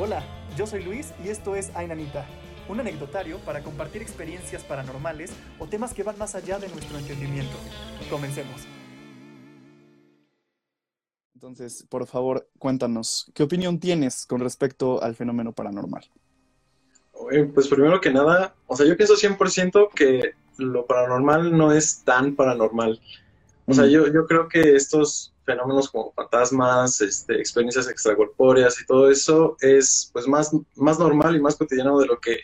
Hola, yo soy Luis y esto es Ainanita, un anecdotario para compartir experiencias paranormales o temas que van más allá de nuestro entendimiento. Comencemos. Entonces, por favor, cuéntanos, ¿qué opinión tienes con respecto al fenómeno paranormal? Pues primero que nada, o sea, yo pienso 100% que lo paranormal no es tan paranormal. O sea, yo, yo creo que estos fenómenos como fantasmas, este, experiencias extracorpóreas y todo eso es pues más, más normal y más cotidiano de lo que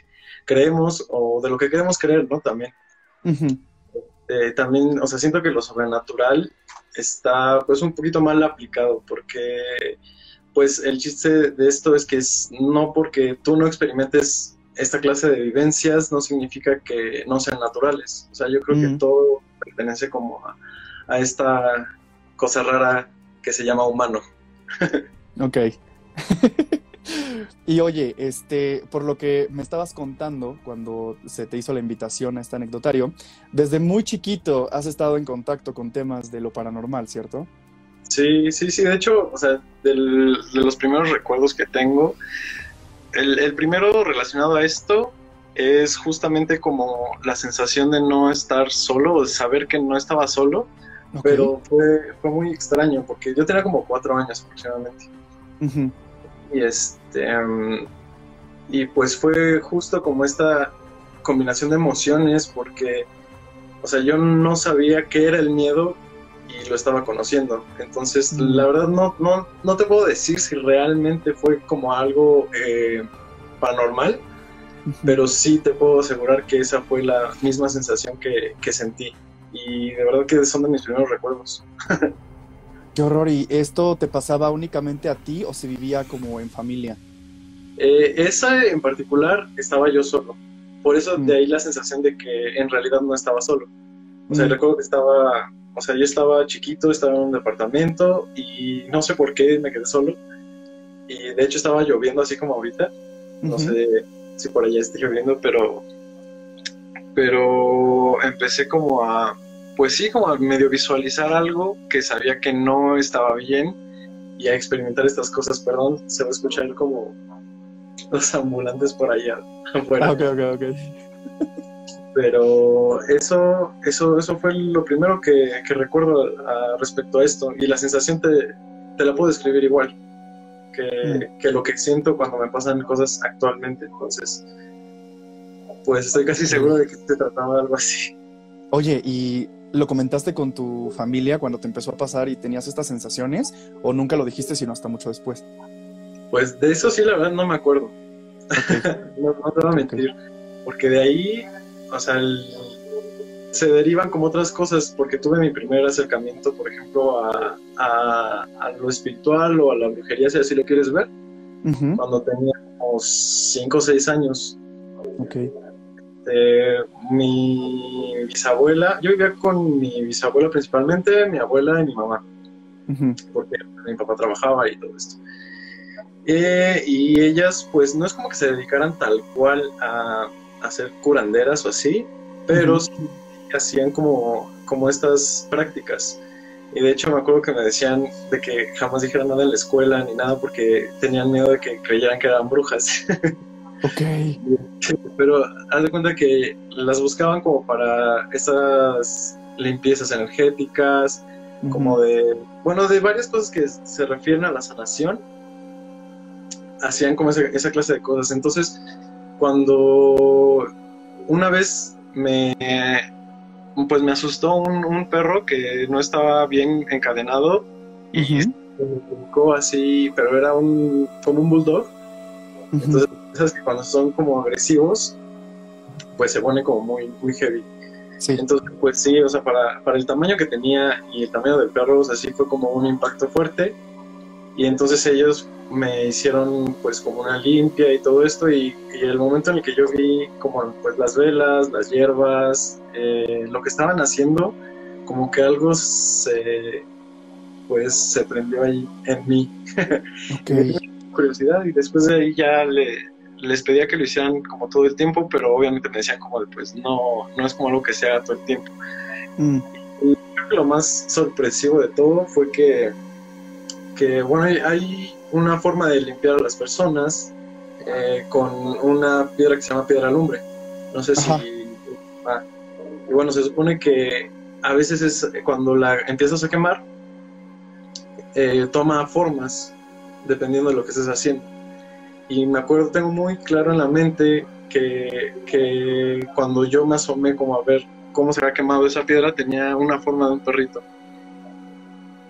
creemos o de lo que queremos creer, ¿no? También. Eh, también, o sea, siento que lo sobrenatural está pues un poquito mal aplicado porque pues el chiste de esto es que es no porque tú no experimentes esta clase de vivencias no significa que no sean naturales. O sea, yo creo que todo pertenece como a esta cosa rara que se llama humano. ok. y oye, este, por lo que me estabas contando cuando se te hizo la invitación a este anecdotario, desde muy chiquito has estado en contacto con temas de lo paranormal, ¿cierto? Sí, sí, sí. De hecho, o sea, de los primeros recuerdos que tengo, el, el primero relacionado a esto es justamente como la sensación de no estar solo, de saber que no estaba solo pero fue, fue muy extraño porque yo tenía como cuatro años aproximadamente. Y este. y pues fue justo como esta combinación de emociones porque, o sea, yo no sabía qué era el miedo y lo estaba conociendo. Entonces, la verdad no, no, no te puedo decir si realmente fue como algo eh, paranormal, pero sí te puedo asegurar que esa fue la misma sensación que, que sentí y de verdad que son de mis primeros recuerdos. Qué horror, ¿y esto te pasaba únicamente a ti o se vivía como en familia? Eh, esa en particular estaba yo solo, por eso de mm. ahí la sensación de que en realidad no estaba solo. O sea, mm. recuerdo que estaba, o sea, yo estaba chiquito, estaba en un departamento y no sé por qué me quedé solo. Y de hecho estaba lloviendo así como ahorita. No sé si por allá esté lloviendo, pero pero empecé como a, pues sí, como a medio visualizar algo que sabía que no estaba bien y a experimentar estas cosas, perdón, se va a escuchar como los ambulantes por allá afuera. Ok, ok, ok. Pero eso, eso, eso fue lo primero que, recuerdo respecto a esto y la sensación te, te la puedo describir igual que, mm. que lo que siento cuando me pasan cosas actualmente. Entonces, pues estoy casi seguro de que se trataba de algo así. Oye, ¿y lo comentaste con tu familia cuando te empezó a pasar y tenías estas sensaciones? ¿O nunca lo dijiste sino hasta mucho después? Pues de eso sí, la verdad no me acuerdo. no, te voy a mentir. Porque de ahí, o sea, se derivan como otras cosas, porque tuve mi primer acercamiento, por ejemplo, a, a, lo espiritual o a la brujería, si así lo quieres ver, cuando tenía como 5 o 6 años. Ok. Este, mi bisabuela, yo vivía con mi bisabuela principalmente, mi abuela y mi mamá, porque mi papá trabajaba y todo esto. Eh, y ellas, pues no es como que se dedicaran tal cual a, hacer curanderas o así, pero hacían como, como estas prácticas. Y de hecho me acuerdo que me decían de que jamás dijeran nada en la escuela ni nada porque tenían miedo de que creyeran que eran brujas. Ok. Pero haz de cuenta que las buscaban como para esas limpiezas energéticas, como de, bueno, de varias cosas que se refieren a la sanación. Hacían como esa, clase de cosas. Entonces, cuando una vez me, pues me asustó un, perro que no estaba bien encadenado y se así, pero era un, como un bulldog. Entonces que cuando son como agresivos, pues se pone como muy, muy heavy. Entonces, pues sí, o sea, para, para, el tamaño que tenía y el tamaño del perro, o sea, sí fue como un impacto fuerte. Y entonces ellos me hicieron pues como una limpia y todo esto y, el momento en el que yo vi como pues las velas, las hierbas, eh, lo que estaban haciendo, como que algo se pues se prendió ahí en mí. Okay. curiosidad y después de ahí ya le, les pedía que lo hicieran como todo el tiempo, pero obviamente me decían como de, pues no, no es como algo que se haga todo el tiempo. Mm. Y creo que lo más sorpresivo de todo fue que, que bueno, hay, una forma de limpiar a las personas eh, con una piedra que se llama piedra lumbre. No sé Ajá. si... ah, y bueno, se supone que a veces es cuando la empiezas a quemar, eh, toma formas dependiendo de lo que estés haciendo. Y me acuerdo, tengo muy claro en la mente que, que cuando yo me asomé como a ver cómo se había quemado esa piedra, tenía una forma de un perrito.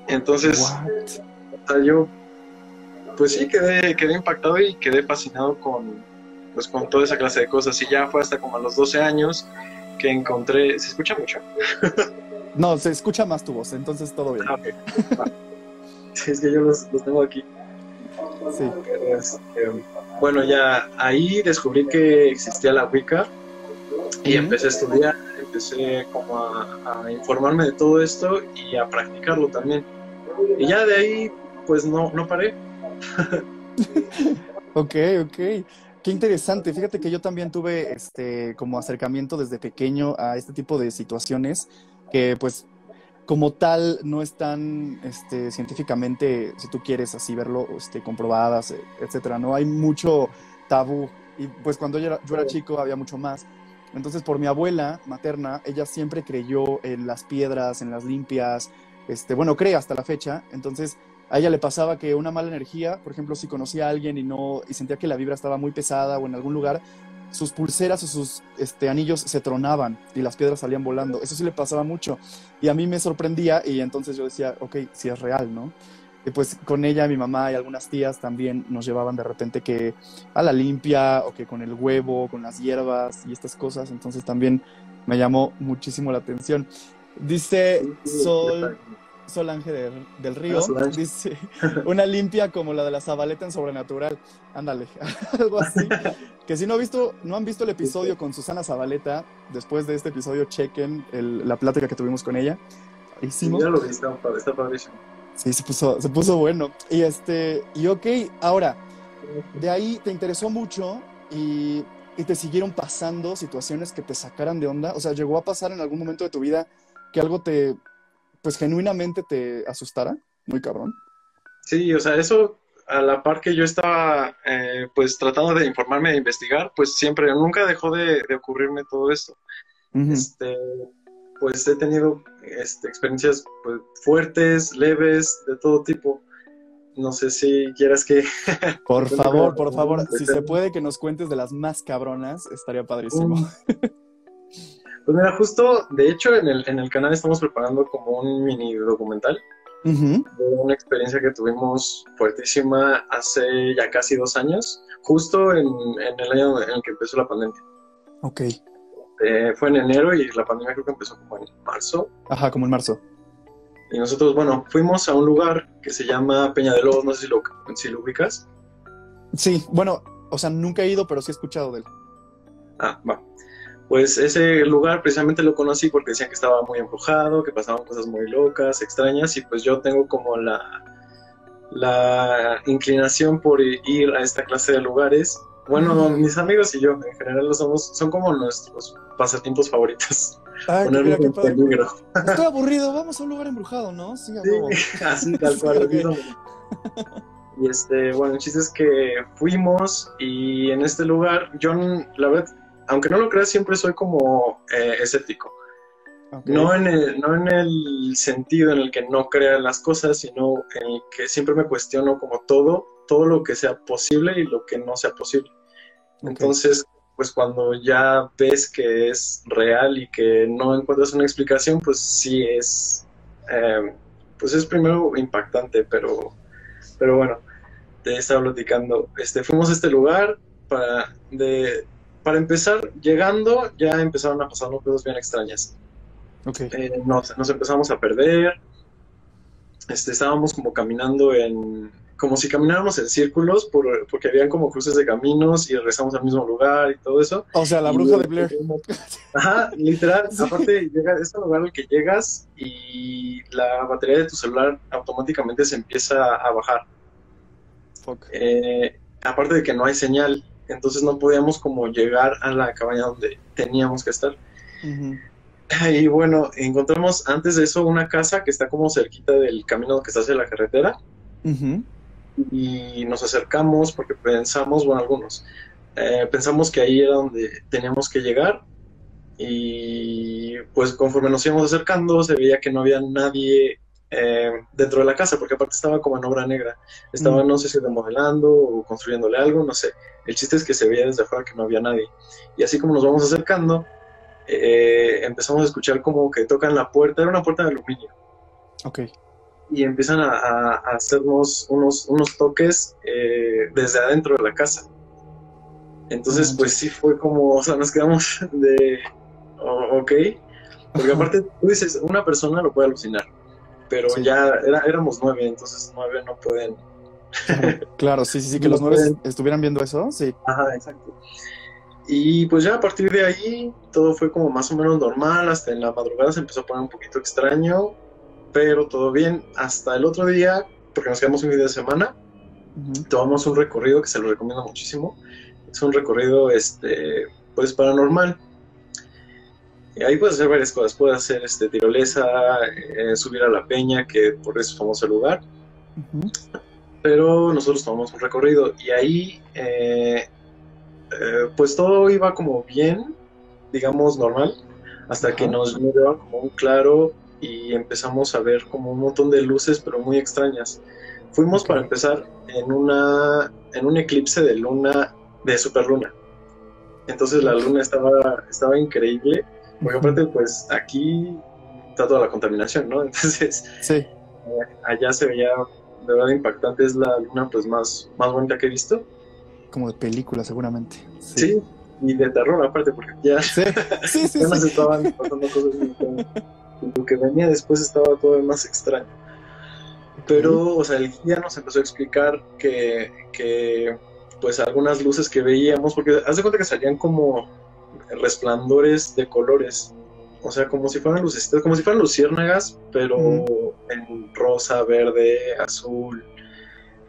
Entonces, o sea, yo, pues sí, quedé, quedé impactado y quedé fascinado con, pues, con toda esa clase de cosas. Y ya fue hasta como a los 12 años que encontré, ¿se escucha mucho? No, se escucha más tu voz, entonces todo bien. Ah. Sí, es que yo los, los tengo aquí. Sí. Este, bueno, ya ahí descubrí que existía la Wicca y empecé a estudiar, empecé como a, a informarme de todo esto y a practicarlo también. Y ya de ahí, pues no, no paré. Ok, ok. Qué interesante. Fíjate que yo también tuve este como acercamiento desde pequeño a este tipo de situaciones que pues como tal no están este, científicamente, si tú quieres así verlo, este, comprobadas, eh, etcétera. No hay mucho tabú. Y pues cuando yo era, yo era chico había mucho más. Entonces por mi abuela materna, ella siempre creyó en las piedras, en las limpias, este, bueno, cree hasta la fecha. Entonces a ella le pasaba que una mala energía, por ejemplo, si conocía a alguien y no y sentía que la vibra estaba muy pesada o en algún lugar, sus pulseras o sus este, anillos se tronaban y las piedras salían volando. Eso sí le pasaba mucho. Y a mí me sorprendía y entonces yo decía, ok, sí es real, ¿no? Y pues con ella, mi mamá y algunas tías también nos llevaban de repente que a la limpia o que con el huevo, con las hierbas y estas cosas. Entonces también me llamó muchísimo la atención. Dice Sol, Solange del, del Río, Ah, Solange. dice, una limpia como la de la Zabaleta en Sobrenatural. Ándale, algo así. Que si no, visto, no han visto el episodio con Susana Zabaleta, después de este episodio chequen el- la plática que tuvimos con ella. Sí, Hicimos. ya lo vi, está, está padrísimo. Sí, se puso, se puso bueno. Y este, y ok, ahora, de ahí te interesó mucho y, y te siguieron pasando situaciones que te sacaran de onda. O sea, llegó a pasar en algún momento de tu vida que algo te, pues genuinamente te asustara. Muy cabrón. Sí, o sea, eso a la par que yo estaba eh, pues tratando de informarme, de investigar, pues siempre, nunca dejó de, de ocurrirme todo esto. Este, pues he tenido este, experiencias pues, fuertes, leves, de todo tipo. No sé si quieras que... Por favor, por favor, si se puede que nos cuentes de las más cabronas, estaría padrísimo. Mm. Pues mira, justo, de hecho, en el, en el canal estamos preparando como un mini documental de una experiencia que tuvimos fuertísima hace ya casi dos años, justo en, en el año en el que empezó la pandemia. Ok. Eh, fue en enero y la pandemia creo que empezó como en marzo. Ajá, como en marzo. Y nosotros, bueno, fuimos a un lugar que se llama Peña de Lobos, no sé si lo, si lo ubicas. Sí, bueno, o sea, nunca he ido, pero sí he escuchado de él. Ah, va. Pues ese lugar precisamente lo conocí porque decían que estaba muy embrujado, que pasaban cosas muy locas, extrañas, y pues yo tengo como la, la inclinación por ir a esta clase de lugares. Bueno, mis amigos y yo en general lo somos, son como nuestros pasatiempos favoritos. Ay, Ponernos en peligro. Estoy aburrido, vamos a un lugar embrujado, ¿no? Sí, Sí, así tal cual. Sí. Y este, bueno, el chiste es que fuimos y en este lugar, yo la verdad, aunque no lo creas, siempre soy como eh, escéptico. Ok. No en, el, no en el sentido en el que no crea las cosas, sino en el que siempre me cuestiono como todo, todo lo que sea posible y lo que no sea posible. Ok. Entonces, pues cuando ya ves que es real y que no encuentras una explicación, pues sí es, eh, pues es primero impactante, pero, pero bueno, te estaba platicando. Este, fuimos a este lugar para, de, para empezar, llegando ya empezaron a pasarnos cosas bien extrañas. Ok. Eh, nos, nos empezamos a perder, este, estábamos como caminando en, como si camináramos en círculos, por, porque habían como cruces de caminos y regresamos al mismo lugar y todo eso. O sea, la Y bruja de Blair. Ajá, literal. Sí. Aparte, llega, es un lugar al que llegas y la batería de tu celular automáticamente se empieza a bajar. Fuck. Eh, aparte de que no hay señal, entonces no podíamos como llegar a la cabaña donde teníamos que estar. Y bueno, encontramos antes de eso una casa que está como cerquita del camino que está hacia la carretera. Y nos acercamos porque pensamos, bueno, algunos, eh, pensamos que ahí era donde teníamos que llegar y pues conforme nos íbamos acercando se veía que no había nadie eh, dentro de la casa, porque aparte estaba como en obra negra. Estaba, Mm. no sé si remodelando o construyéndole algo, no sé. El chiste es que se veía desde afuera que no había nadie. Y así como nos vamos acercando, eh, empezamos a escuchar como que tocan la puerta, era una puerta de aluminio, Ok. y empiezan a, a- a hacernos unos, unos toques eh, desde adentro de la casa. Entonces, Mm. pues sí fue como, o sea, nos quedamos de, "O- ok, porque aparte tú dices, una persona lo puede alucinar, pero Sí. ya era, éramos nueve, entonces nueve no pueden. Claro, sí, sí, sí, que No los nueve pueden. estuvieran viendo eso, sí. Ajá, exacto. Y pues ya a partir de ahí todo fue como más o menos normal, hasta en la madrugada se empezó a poner un poquito extraño, pero todo bien. Hasta el otro día, porque nos quedamos un fin de semana, tomamos un recorrido que se lo recomiendo muchísimo. Es un recorrido, este, pues paranormal. Y ahí puedes hacer varias cosas. Puedes hacer este, tirolesa, eh, subir a la peña, que por eso es famoso el lugar. Pero nosotros tomamos un recorrido y ahí, eh, eh, pues todo iba como bien, digamos normal, hasta que nos llevaron como un claro y empezamos a ver como un montón de luces, pero muy extrañas. Fuimos Ok. para empezar en una en un eclipse de luna de superluna. Entonces la luna estaba estaba increíble, porque aparte pues aquí está toda la contaminación, ¿no? Entonces Sí, allá se veía de verdad impactante, es la luna pues más más bonita que he visto. como de película seguramente. Sí, y de terror aparte porque ya Sí, sí, sí. ya nos sí. estaban pasando cosas muy lo que venía después estaba todo más extraño. Pero, o sea, el guía nos empezó a explicar que, que, pues, algunas luces que veíamos, porque haz de cuenta que salían como resplandores de colores. O sea, como si fueran lucecitas, como si fueran luciérnagas, pero en rosa, verde, azul,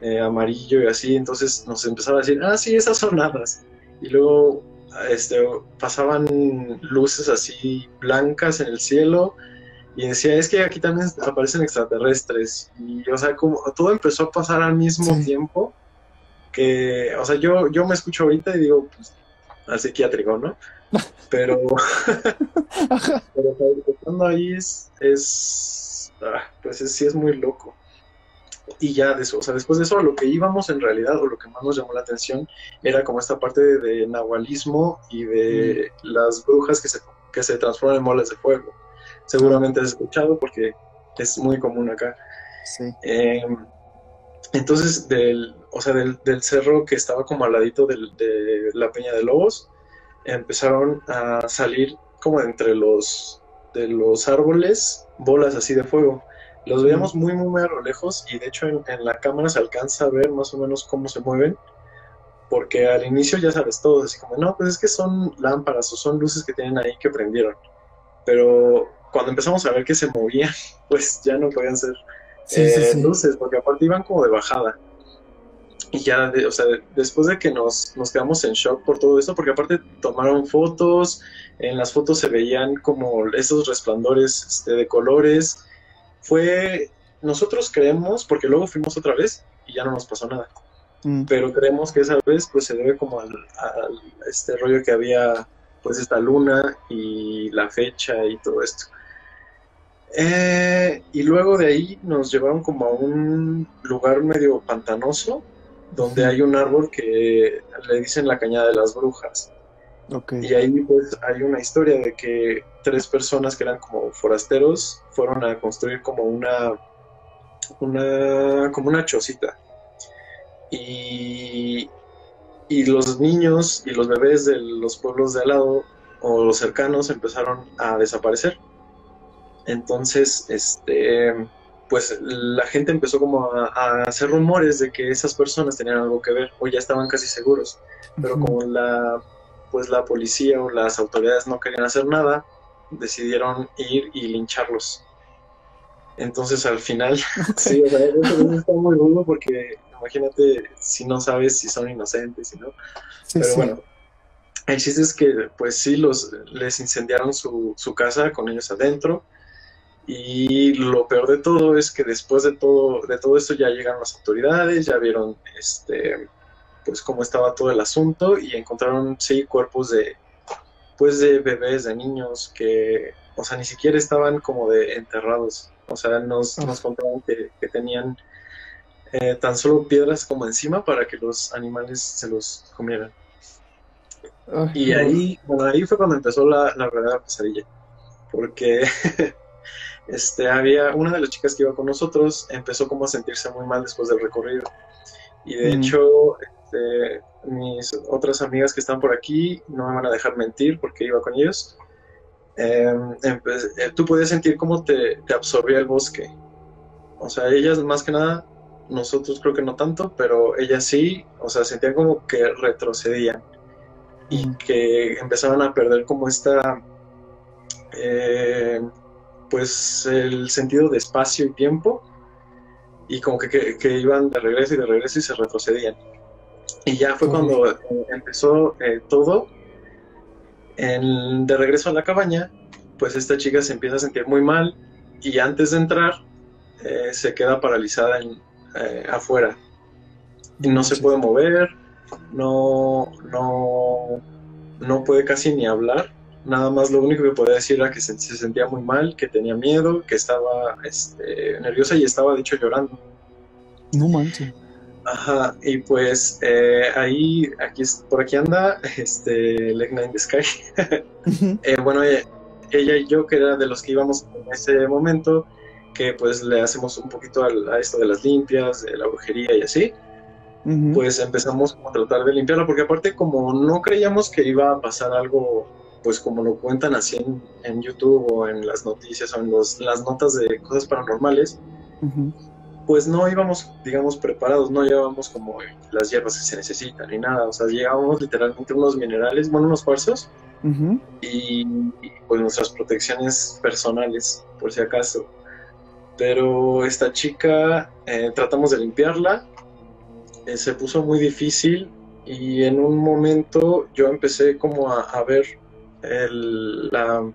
eh, amarillo y así. Entonces nos empezaba a decir, ah, sí, esas son hadas. Y luego este, pasaban luces así blancas en el cielo y decía, es que aquí también aparecen extraterrestres. Y, o sea, como todo empezó a pasar al mismo Sí. tiempo que, o sea, yo, yo me escucho ahorita y digo, pues, al psiquiátrico, ¿no? Pero, pero ahí es, es ah, pues es- sí es muy loco. Y ya de eso, o sea, después de eso, lo que íbamos en realidad, o lo que más nos llamó la atención, era como esta parte de, de nahualismo y de las brujas que se, que se transforman en bolas de fuego. Seguramente has escuchado porque es muy común acá. Sí. Eh, entonces, del, o sea, del, del cerro que estaba como al ladito del- de la Peña de Lobos, empezaron a salir como entre los, de los árboles bolas así de fuego. Los veíamos muy, muy, muy a lo lejos y de hecho en, en la cámara se alcanza a ver más o menos cómo se mueven, porque al inicio ya sabes todo, así como, no, pues es que son lámparas o son luces que tienen ahí que prendieron. Pero cuando empezamos a ver que se movían, pues ya no podían ser Sí, eh, sí, sí. luces, porque aparte iban como de bajada. Y ya, o sea, después de que nos, nos quedamos en shock por todo esto, porque aparte tomaron fotos, en las fotos se veían como esos resplandores este, de colores. Fue, nosotros creemos, porque luego fuimos otra vez y ya no nos pasó nada, Mm, pero creemos que esa vez pues se debe como al, al- este rollo que había pues esta luna y la fecha y todo esto. Eh, y luego de ahí nos llevaron como a un lugar medio pantanoso, donde hay un árbol que le dicen la cañada de las brujas. Ok. Y ahí pues hay una historia de que tres personas que eran como forasteros fueron a construir como una, una, como una chocita. Y, y los niños y los bebés de los pueblos de al lado o los cercanos empezaron a desaparecer. Entonces, este, pues la gente empezó como a, a hacer rumores de que esas personas tenían algo que ver o ya estaban casi seguros. Pero como la, pues la policía o las autoridades no querían hacer nada, decidieron ir y lincharlos. Entonces al final, sí, o sea, eso, eso está muy rudo porque imagínate si no sabes si son inocentes, si no. Sí, Pero sí. bueno, el chiste es que pues sí, los, les incendiaron su, su casa con ellos adentro Y lo peor de todo es que después de todo, de todo esto ya llegaron las autoridades, ya vieron este pues cómo estaba todo el asunto y encontraron sí cuerpos de pues de bebés, de niños que, o sea, ni siquiera estaban como de enterrados. O sea, nos, nos contaban que, tenían eh, tan solo piedras como encima para que los animales se los comieran. y ahí, bueno, ahí fue cuando empezó la, la verdadera pesadilla. Porque este, había una de las chicas que iba con nosotros, empezó como a sentirse muy mal después del recorrido. Y de hecho, este, mis otras amigas que están por aquí no me van a dejar mentir porque iba con ellos. Em, eh, tú podías sentir cómo te, te, absorbía el bosque. O sea, ellas más que nada, nosotros creo que no tanto, pero ellas sí, o sea, sentían como que retrocedían y que empezaban a perder como esta, eh, pues el sentido de espacio y tiempo y como que, que, iban de regreso y de regreso y se retrocedían. Y ya fue cuando eh, empezó eh, todo. En, de regreso a la cabaña, pues esta chica se empieza a sentir muy mal y antes de entrar eh, se queda paralizada en, afuera. Y no se puede mover, no, no, no puede casi ni hablar. Nada más lo único que podía decir era que se, se sentía muy mal, que tenía miedo, que estaba este, nerviosa y estaba de hecho llorando. No manches. Ajá, y pues eh, ahí, aquí, por aquí anda este, Legna in the Sky. Eh, bueno, ella, y yo, que era de los que íbamos en ese momento, que pues le hacemos un poquito a, esto de las limpias, de la brujería y así, pues empezamos a tratar de limpiarla, porque aparte como no creíamos que iba a pasar algo, pues como lo cuentan así en, YouTube o en las noticias o en los, las notas de cosas paranormales, pues no íbamos, digamos, preparados, no llevábamos como las hierbas que se necesitan ni nada, o sea, llevábamos literalmente unos minerales, bueno, unos cuarzos y, pues nuestras protecciones personales, por si acaso. Pero esta chica, eh, tratamos de limpiarla, eh, se puso muy difícil y en un momento yo empecé como a, ver el, la,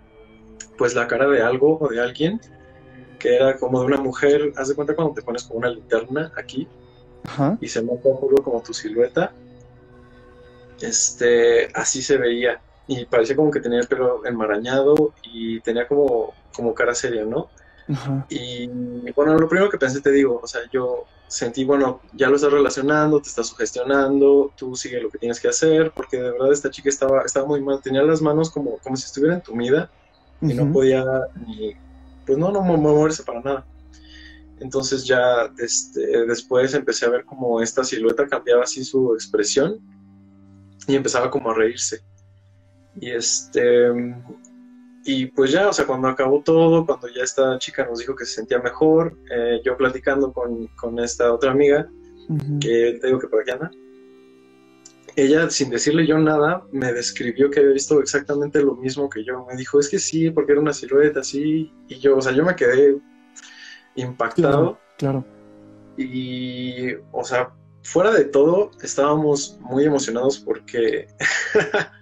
pues la cara de algo o de alguien que era como de una mujer, haz de cuenta cuando te pones como una linterna aquí y se nota un como tu silueta, este, así se veía y parecía como que tenía el pelo enmarañado y tenía como, como cara seria, ¿no? Y bueno, lo primero que pensé, te digo, o sea, yo sentí, bueno, ya lo estás relacionando, te estás sugestionando, tú sigue lo que tienes que hacer, porque de verdad esta chica estaba, estaba muy mal, tenía las manos como, como si estuviera entumida y no podía ni pues no, no moverse para nada. Entonces ya este, después empecé a ver como esta silueta cambiaba así su expresión y empezaba como a reírse. Y este y pues ya, o sea, cuando acabó todo, cuando ya esta chica nos dijo que se sentía mejor, eh, yo platicando con, con, esta otra amiga, que te digo que por aquí anda, ella, sin decirle yo nada, me describió que había visto exactamente lo mismo que yo. Me dijo, es que sí, porque era una silueta así. Y yo, o sea, yo me quedé impactado. Claro. Y, o sea, fuera de todo, estábamos muy emocionados porque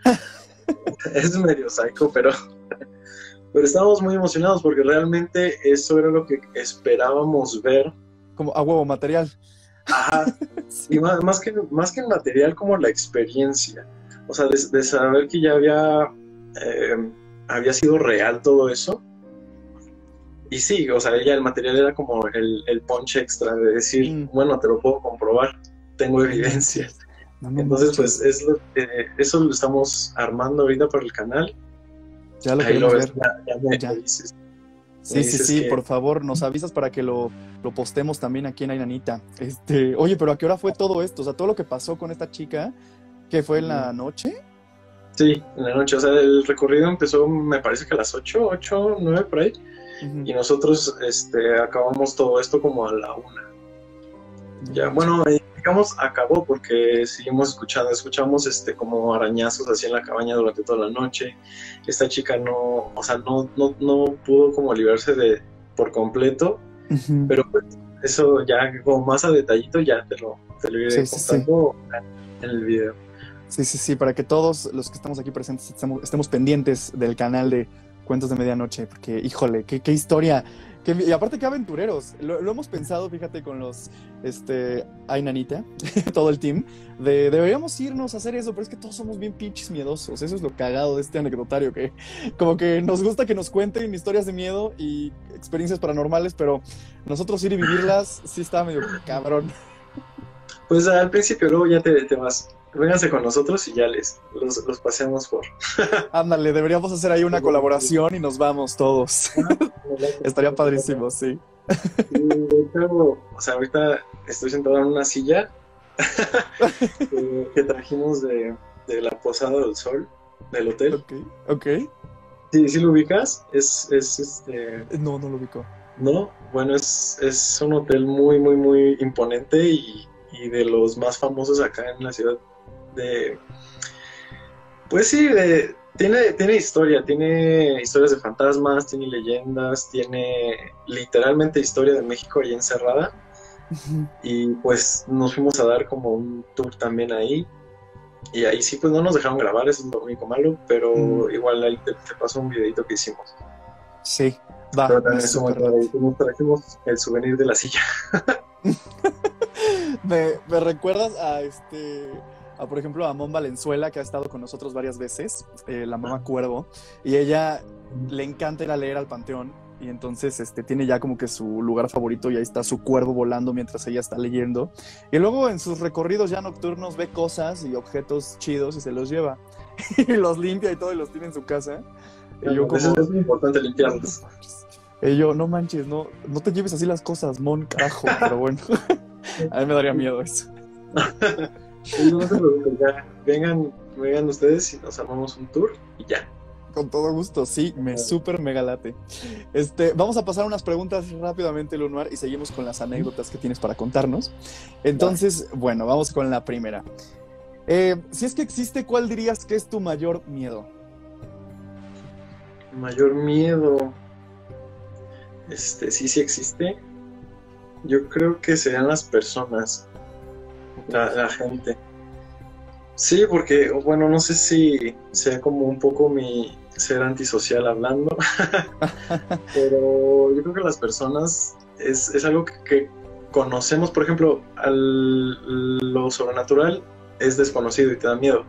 es medio psycho, pero, pero estábamos muy emocionados porque realmente eso era lo que esperábamos ver. Como a huevo material. Ajá. Y más, que, más que el material, como la experiencia. O sea, de, saber que ya había, em, había sido real todo eso. Y sí, o sea, ya el material era como el, el punch extra de decir, mm. bueno, te lo puedo comprobar, tengo Entonces, pues es lo, eso lo estamos armando ahorita para el canal. Ya lo Ahí ver. Ya, me, dices. Sí, sí, sí, por favor, nos avisas para que lo, lo, postemos también aquí en Ainanita. Este, oye, pero ¿a qué hora fue todo esto? O sea, todo lo que pasó con esta chica, ¿que fue en la noche? Sí, en la noche. O sea, el recorrido empezó, me parece que a las 8, 8, 9 por ahí. Y nosotros este, acabamos todo esto como a la una. Ya, bueno, digamos, acabó porque seguimos escuchando, escuchamos este como arañazos así en la cabaña durante toda la noche. Esta chica no, o sea, no, no, no pudo como librarse de por completo, pero pues, eso ya como más a detallito ya te lo, te lo iré contando en el video. Sí, sí, sí, para que todos los que estamos aquí presentes estemos, estemos pendientes del canal de Cuentos de Medianoche, porque, híjole, qué, qué historia. Y aparte, qué aventureros. Lo, lo hemos pensado, fíjate, con los, este, ay, nanita, todo el team, de deberíamos irnos a hacer eso, pero es que todos somos bien pinches miedosos. Eso es lo cagado de este anecdotario, que como que nos gusta que nos cuenten historias de miedo y experiencias paranormales, pero nosotros ir y vivirlas sí está medio cabrón. Pues al principio, luego ya te, te vas. Vénganse con nosotros y ya les los, los paseamos por. Ándale, deberíamos hacer ahí una colaboración y nos vamos todos. Estaría padrísimo, sí. Sí, de hecho, o sea, ahorita estoy sentado en una silla que, que trajimos de, de la Posada del Sol, del hotel. Ok, ok. Sí, sí lo ubicas, es, es este, No, no lo ubico. ¿no? Bueno, es, es un hotel muy, muy, muy imponente y, y de los más famosos acá en la ciudad de... Pues sí, de- tiene, tiene historia, tiene historias de fantasmas, tiene leyendas, tiene literalmente historia de México ahí encerrada. Y pues nos fuimos a dar como un tour también ahí. Y ahí sí, pues no nos dejaron grabar, eso es lo único malo, pero Mm. igual ahí te, te paso un videito que hicimos. Sí, va. Pero también nos trajimos el souvenir de la silla. Me, me recuerdas a este, a por ejemplo a Mon Valenzuela, que ha estado con nosotros varias veces, eh, la mamá Cuervo, y ella le encanta ir a leer al panteón, y entonces este, tiene ya como que su lugar favorito, y ahí está su cuervo volando mientras ella está leyendo. Y luego en sus recorridos ya nocturnos ve cosas y objetos chidos y se los lleva, y los limpia y todo, y los tiene en su casa. Y yo como... Eso es muy importante limpiarlos. Y yo, no manches, no, no te lleves así las cosas, Mon, carajo, pero bueno. A mí me daría miedo eso. Sí, no se preocupen, ya. Vengan, vengan ustedes y nos armamos un tour y ya. Con todo gusto, sí, me súper mega late. Este, vamos a pasar unas preguntas rápidamente, Lunar, y seguimos con las anécdotas que tienes para contarnos. Entonces, bueno, vamos con la primera. Eh, si es que existe, ¿cuál dirías que es tu mayor miedo? Mayor miedo. Este, sí, sí existe. Yo creo que serían las personas, la, la gente. Sí, porque, bueno, no sé si sea como un poco mi ser antisocial hablando, pero yo creo que las personas es, es algo que, que conocemos, por ejemplo, al, lo sobrenatural es desconocido y te da miedo,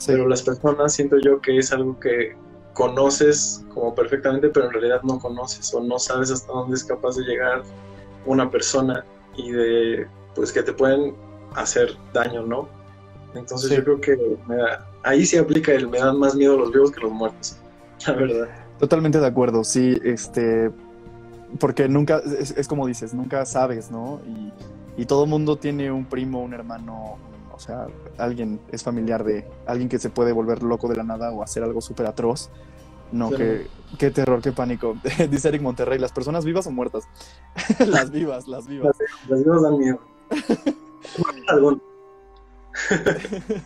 Sí, pero las personas siento yo que es algo que conoces como perfectamente, pero en realidad no conoces o no sabes hasta dónde es capaz de llegar una persona y de, pues que te pueden hacer daño, ¿no? Entonces Sí. yo creo que me da- ahí sí aplica el me dan más miedo los vivos que los muertos, la verdad. totalmente de acuerdo, sí, este, porque nunca, es, es como dices, nunca sabes, ¿no? Y, y todo mundo tiene un primo, un hermano, o sea, alguien es familiar de alguien que se puede volver loco de la nada o hacer algo súper atroz. No, Sí. qué, qué terror, qué pánico. Dice Eric Monterrey, ¿las personas vivas o muertas? las vivas, las vivas. Los vivos dan miedo. Algún-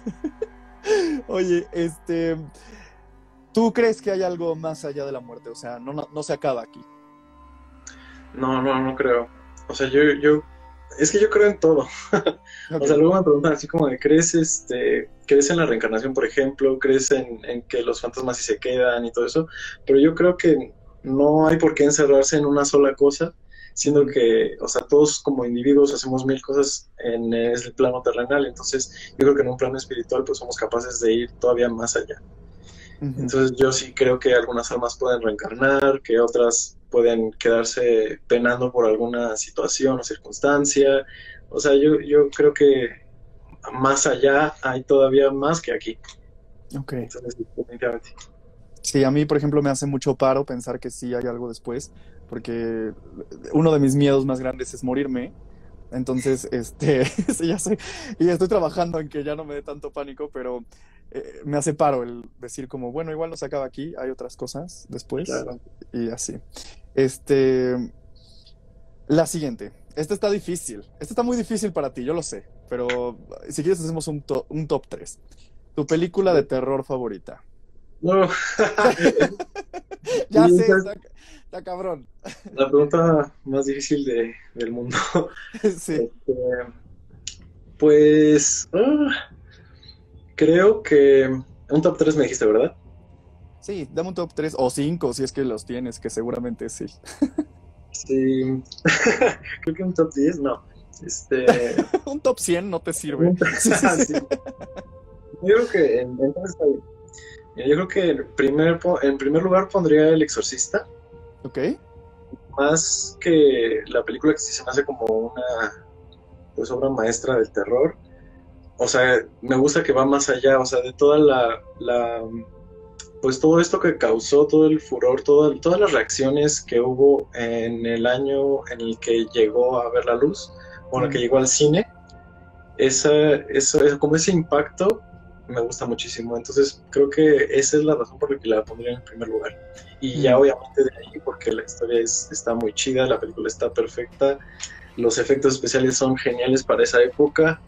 Oye, este, ¿tú crees que hay algo más allá de la muerte? O sea, no, no, no se acaba aquí. No, no, no creo. O sea, yo, yo, es que yo creo en todo. O sea, luego me preguntan así como de, ¿crees, este, ¿crees en la reencarnación, por ejemplo? ¿Crees en, en que los fantasmas sí se quedan y todo eso? Pero yo creo que no hay por qué encerrarse en una sola cosa, siendo que, o sea, todos como individuos hacemos mil cosas en el plano terrenal, entonces yo creo que en un plano espiritual pues somos capaces de ir todavía más allá. Entonces yo sí creo que algunas almas pueden reencarnar, que otras pueden quedarse penando por alguna situación o circunstancia. O sea, yo, yo creo que más allá hay todavía más que aquí. Ok. Entonces, definitivamente. Sí, a mí, por ejemplo, me hace mucho paro pensar que sí hay algo después, porque uno de mis miedos más grandes es morirme. Entonces, este, ya sé, y estoy trabajando en que ya no me dé tanto pánico, pero eh, me hace paro el decir como, bueno, igual no se acaba aquí, hay otras cosas después, Claro. y así. Este, la siguiente. Esta está difícil. Esta está muy difícil para ti, yo lo sé, pero si quieres hacemos un, to- un top 3. Tu película de terror favorita. No, Ya sé, está, cabrón. la pregunta más difícil de, del mundo. Sí. Este, pues ah, creo que un top 3 me dijiste, ¿verdad? Sí, dame un top 3 o 5 si es que los tienes, que seguramente sí. Sí, creo que un top 10, no. Este... un top 100 no te sirve. sí, sí, sí. Yo creo que entonces Yo creo que en primer, en primer lugar pondría El Exorcista. Ok. Más que la película que sí se me hace como una pues obra maestra del terror. O sea, me gusta que va más allá, o sea, de toda la, la pues todo esto que causó, todo el furor, todas las reacciones que hubo en el año en el que llegó a ver la luz, o en el que llegó al cine, esa, eso, como ese impacto me gusta muchísimo. Entonces creo que esa es la razón por la que la pondría en primer lugar. Y ya obviamente de ahí, porque la historia está muy chida, la película está perfecta, los efectos especiales son geniales para esa época,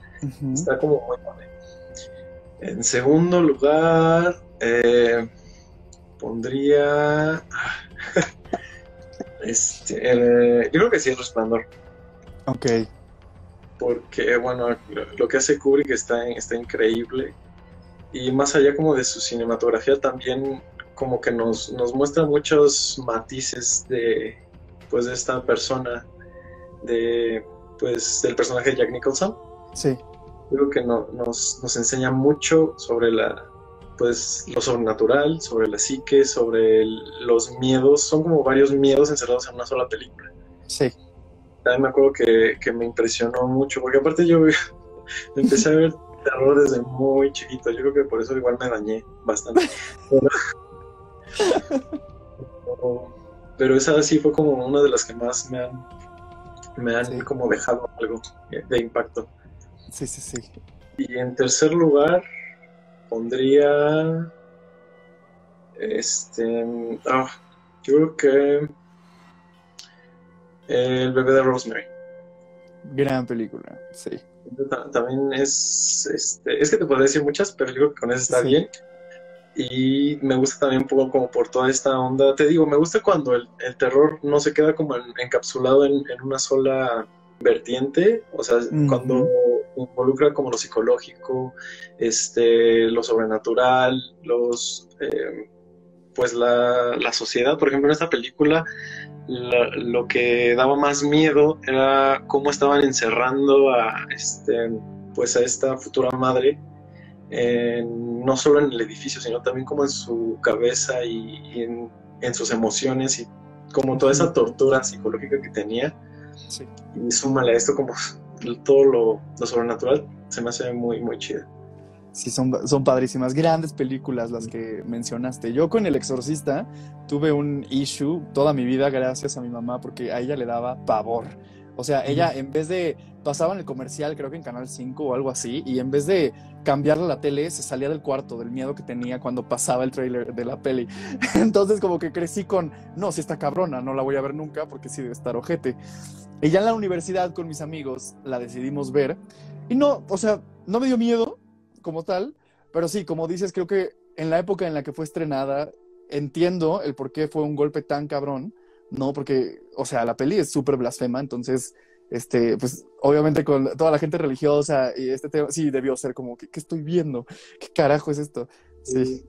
está como muy padre. En segundo lugar, eh, pondría... este, yo creo que sí, El Resplandor. Ok. Porque, bueno, lo que hace Kubrick está, está increíble y más allá como de su cinematografía también como que nos, nos muestra muchos matices de pues de esta persona de pues del personaje de Jack Nicholson. Sí. Creo que nos, nos enseña mucho sobre la pues lo sobrenatural sobre la psique sobre los miedos. Son como varios miedos encerrados en una sola película. Sí. También me acuerdo que, que me impresionó mucho porque aparte yo empecé a ver terror desde muy chiquito. Yo creo que por eso igual me dañé bastante. Pero, esa sí fue como una de las que más me han, me han como dejado algo de impacto. Sí, sí, sí. Y en tercer lugar pondría este ah, yo creo que el bebé de Rosemary. Gran película, sí. También es, este, es que te puedo decir muchas, pero yo creo que con eso está bien. Y me gusta también un poco como por toda esta onda. Te digo, me gusta cuando el, terror no se queda como encapsulado en, una sola vertiente, o sea, cuando involucra como lo psicológico, este, lo sobrenatural, los, eh, pues la, la, sociedad. Por ejemplo, en esta película lo que daba más miedo era cómo estaban encerrando a, este, pues a esta futura madre, no solo en el edificio, sino también como en su cabeza y, en, sus emociones y como toda esa tortura psicológica que tenía. Y súmale a esto como todo lo, lo sobrenatural, se me hace muy, muy chido. Sí, son, son padrísimas. Grandes películas las que mencionaste. Yo con El Exorcista tuve un issue toda mi vida gracias a mi mamá porque a ella le daba pavor. O sea, ella en vez de pasaba en el comercial, creo que en Canal 5 o algo así, y en vez de cambiarle la tele, se salía del cuarto del miedo que tenía cuando pasaba el tráiler de la peli. Entonces como que crecí con, no, si está cabrona, no la voy a ver nunca porque sí debe estar ojete. Y ya en la universidad con mis amigos la decidimos ver. Y no, o sea, no me dio miedo, como tal, pero sí, como dices, creo que en la época en la que fue estrenada, entiendo el por qué fue un golpe tan cabrón, ¿no? Porque, o sea, la peli es súper blasfema, entonces, este, pues, obviamente con toda la gente religiosa y este tema, sí, debió ser como, ¿qué, estoy viendo? ¿Qué carajo es esto? Sí.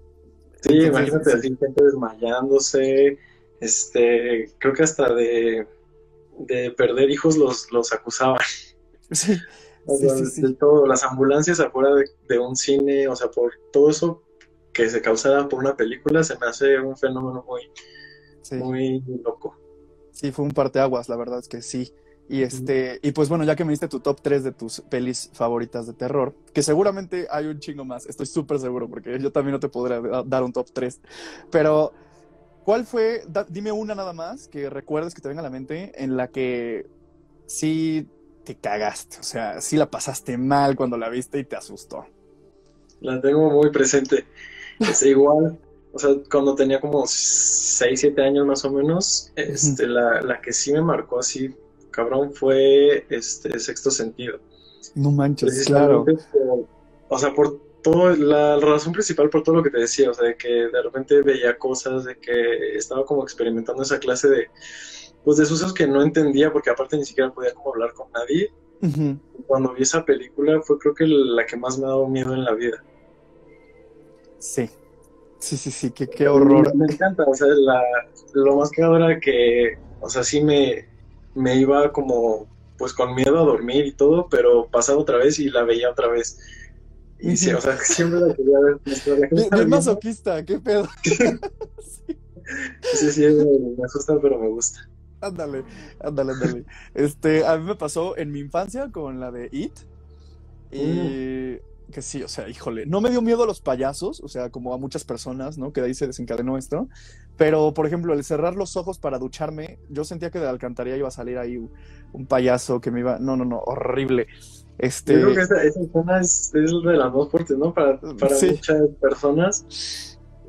Sí, imagínate así, gente desmayándose, este, creo que hasta de, de perder hijos los, los acusaban. Sí, de todo, las ambulancias afuera de, un cine, o sea, por todo eso que se causara por una película, se me hace un fenómeno muy, muy loco. Sí, fue un parteaguas, la verdad es que sí. Y este, y pues bueno, ya que me diste tu top 3 de tus pelis favoritas de terror, que seguramente hay un chingo más, estoy súper seguro, porque yo también no te podré dar un top 3. Pero, ¿cuál fue? dime una nada más que recuerdes que te venga a la mente en la que sí te cagaste. O sea, sí la pasaste mal cuando la viste y te asustó. La tengo muy presente. Es igual, o sea, cuando tenía como 6, 7 años más o menos, este, la, que sí me marcó así, cabrón, fue este sexto sentido. No manches, claro. o sea, por todo, la razón principal por todo lo que te decía, o sea, de que de repente veía cosas, de que estaba como experimentando esa clase de pues de sucesos que no entendía porque aparte ni siquiera podía como hablar con nadie. Cuando vi esa película fue creo que la que más me ha dado miedo en la vida. Sí, Sí, sí, sí, qué, qué horror. Me, me encanta, o sea, la, lo más que era que, o sea, sí me, me iba como, pues con miedo a dormir y todo, pero pasaba otra vez y la veía otra vez. Y sí, o sea, siempre la quería ver. Bien, masoquista, qué pedo. Sí, sí, me, me asusta, pero me gusta. Ándale, ándale, ándale. Este, a mí me pasó en mi infancia con la de It. Y que sí, o sea, híjole, no me dio miedo a los payasos, o sea, como a muchas personas, ¿no? Que de ahí se desencadenó esto. Pero, por ejemplo, el cerrar los ojos para ducharme, yo sentía que de la alcantarilla iba a salir ahí un, payaso que me iba. No, no, no, horrible. Este. Yo creo que esa, esa escena es, es de las más fuertes, ¿no? Para, para Sí. muchas personas.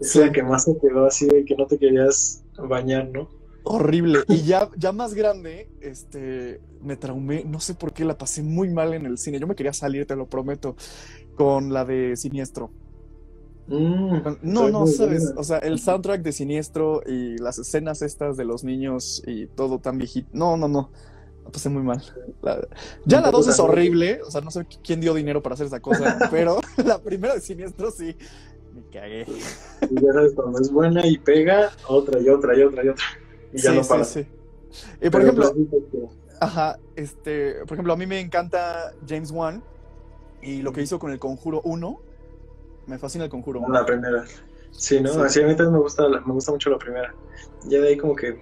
Es Sí. la que más se quedó así de que no te querías bañar, ¿no? Horrible. Y ya, ya más grande, este, me traumé. No sé por qué la pasé muy mal en el cine. Yo me quería salir, te lo prometo, con la de Siniestro. Mm, No, no, sabes. buena. O sea, el soundtrack de Siniestro y las escenas estas de los niños y todo tan viejito. No, no, no. La pasé muy mal. La- ya la Un poco dos es también. horrible. O sea, no sé quién dio dinero para hacer esa cosa, pero la primera de Siniestro sí. Me cagué. Y ya sabes, cuando es buena y pega, otra y otra y otra y otra. Y ya Sí, no sí, para. sí. Y por ejemplo, pues, Ajá, este, por ejemplo, a mí me encanta James Wan y lo que hizo con el Conjuro 1. Me fascina el Conjuro 1. la primera. Sí, ¿no? Sí. Así a mí también me gusta, me gusta mucho la primera. Ya de ahí como que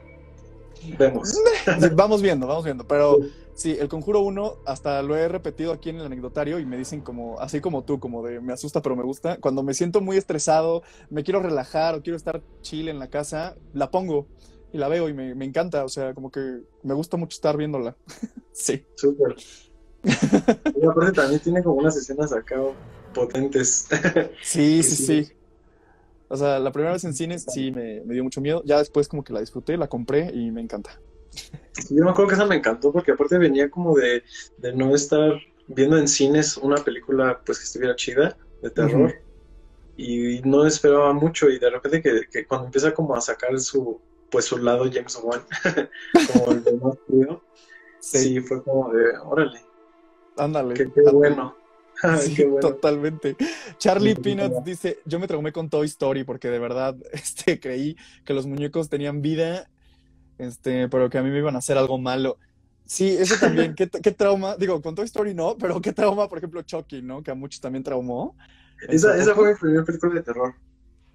vemos. Sí, vamos viendo, vamos viendo. Pero sí, el Conjuro 1 hasta lo he repetido aquí en el anecdotario y me dicen como, así como tú, como de me asusta pero me gusta. Cuando me siento muy estresado, me quiero relajar o quiero estar chill en la casa, la pongo y la veo y me, me encanta. O sea, como que me gusta mucho estar viéndola. sí. Súper. Y aparte también tiene como unas escenas acá potentes. Sí, sí. sí. O sea, la primera vez en cines sí me, me dio mucho miedo. Ya después como que la disfruté, la compré y me encanta. Yo me acuerdo que esa me encantó porque aparte venía como de, de no estar viendo en cines una película pues que estuviera chida, de terror, y no esperaba mucho y de repente que, que cuando empieza como a sacar su pues su lado James Wan, como el de más frío, sí. fue como de, órale, Ándale. qué, qué bueno. Sí, qué bueno. totalmente. Charlie Sí, Peanuts dice, yo me traumé con Toy Story porque de verdad este, creí que los muñecos tenían vida, este, pero que a mí me iban a hacer algo malo. Sí, eso también, qué, qué trauma, digo, con Toy Story no, pero qué trauma, por ejemplo, Chucky, ¿no? Que a muchos también traumó. Esa, esa ¿A fue mi primera película de terror,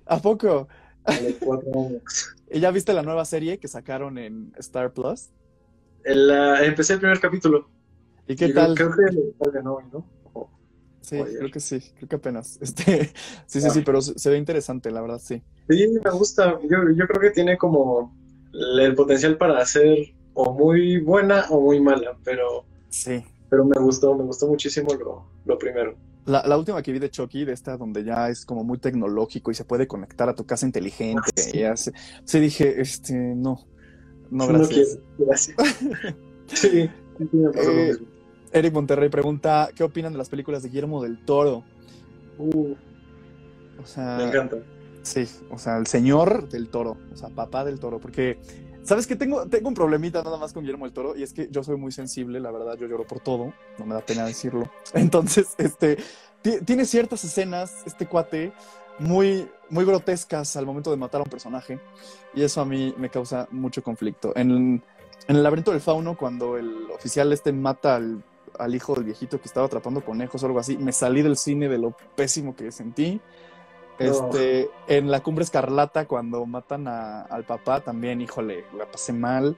¿A poco? A los cuatro años. ¿Y ya viste la nueva serie que sacaron en Star Plus? El, ah, empecé el primer capítulo. ¿Y qué y tal? Creo que hoy, ¿no? O- Sí, creo que sí, creo que apenas. Este, sí, sí, sí, pero se, se ve interesante, la verdad, sí. Sí, me gusta. Yo, yo creo que tiene como el potencial para hacer o muy buena o muy mala, pero, Sí. pero me gustó, me gustó muchísimo lo, lo primero. La, la última que vi de Chucky, de esta donde ya es como muy tecnológico y se puede conectar a tu casa inteligente. Ah, sí. y hace- sí, dije, este, no, no, No gracias. quiero, gracias. Sí, Eh. Eric Monterrey pregunta, ¿qué opinan de las películas de Guillermo del Toro? Uh, O sea, me encanta. sí, o sea, el señor del Toro, o sea, papá del Toro, porque, ¿sabes qué? Tengo, tengo un problemita nada más con Guillermo del Toro y es que yo soy muy sensible, la verdad, yo lloro por todo, no me da pena decirlo. Entonces, este, ti- tiene ciertas escenas, este cuate, muy, muy grotescas al momento de matar a un personaje y eso a mí me causa mucho conflicto. En, en el laberinto del fauno, cuando el oficial este mata al, al hijo del viejito que estaba atrapando conejos o algo así, me salí del cine de lo pésimo que sentí. Este, en la cumbre escarlata, cuando matan a- al papá, también, híjole, la pasé mal.